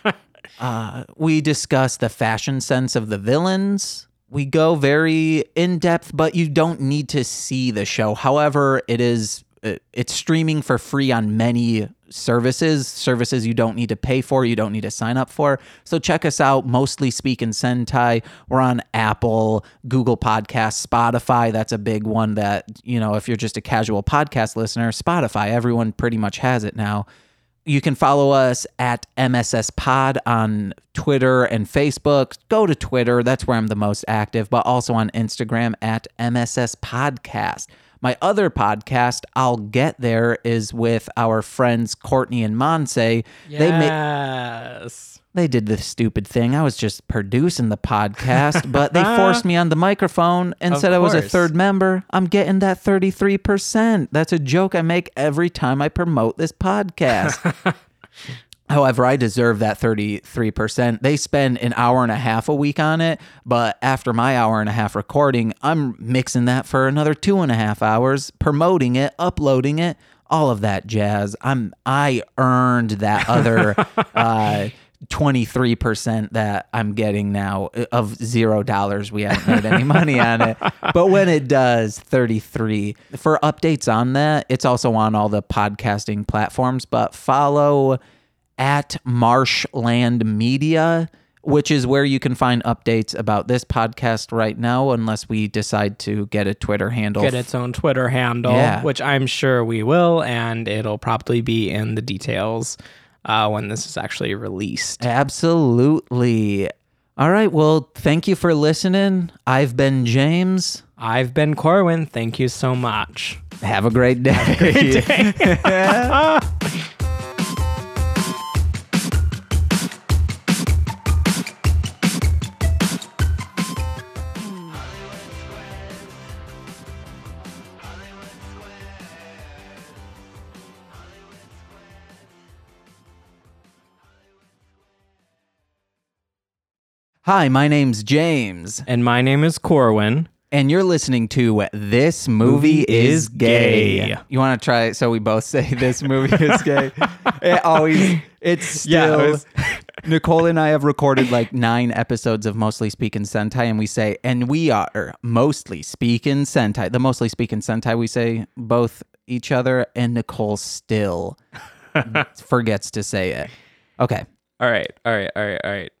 uh, we discuss the fashion sense of the villains. We go very in depth, but you don't need to see the show. However, it is uh, it's streaming for free on many services, services you don't need to pay for, you don't need to sign up for. So check us out, mostly speak in Sentai. We're on Apple, Google Podcasts, Spotify. That's a big one that, you know, if you're just a casual podcast listener, Spotify, everyone pretty much has it now. You can follow us at MSS Pod on Twitter and Facebook. Go to Twitter, that's where I'm the most active, but also on Instagram at MSS Podcast. My other podcast, I'll Get There, is with our friends Courtney and Monse. They ma- Yes. They did this stupid thing. I was just producing the podcast, but they forced me on the microphone and Of said I was a third member. I'm getting that 33%. That's a joke I make every time I promote this podcast. However, I deserve that 33%. They spend an hour and a half a week on it, but after my hour and a half recording, I'm mixing that for another two and a half hours, promoting it, uploading it, all of that jazz. I'm I earned that other uh 23% that I'm getting now uh, of zero dollars. We haven't made any money on it. But when it does, 33. For updates on that, it's also on all the podcasting platforms. But follow at Marshland Media, which is where you can find updates about this podcast right now, unless we decide to get a Twitter handle. Get its own Twitter handle, Yeah. which I'm sure we will, and it'll probably be in the details uh, when this is actually released. Absolutely. All right. Well, thank you for listening. I've been James. I've been Corwin. Thank you so much. Have a great day. Hi, my name's James, And my name is Corwin. and you're listening to This Movie, is, gay. You want to try it so we both say This Movie is Gay? It always, it's still. Yeah, it was- Nicole and I have recorded like nine episodes of Mostly Speaking Sentai, and we say, and we are mostly speaking Sentai. The mostly speaking Sentai, we say both each other, and Nicole still forgets to say it. Okay. All right, all right, all right, all right.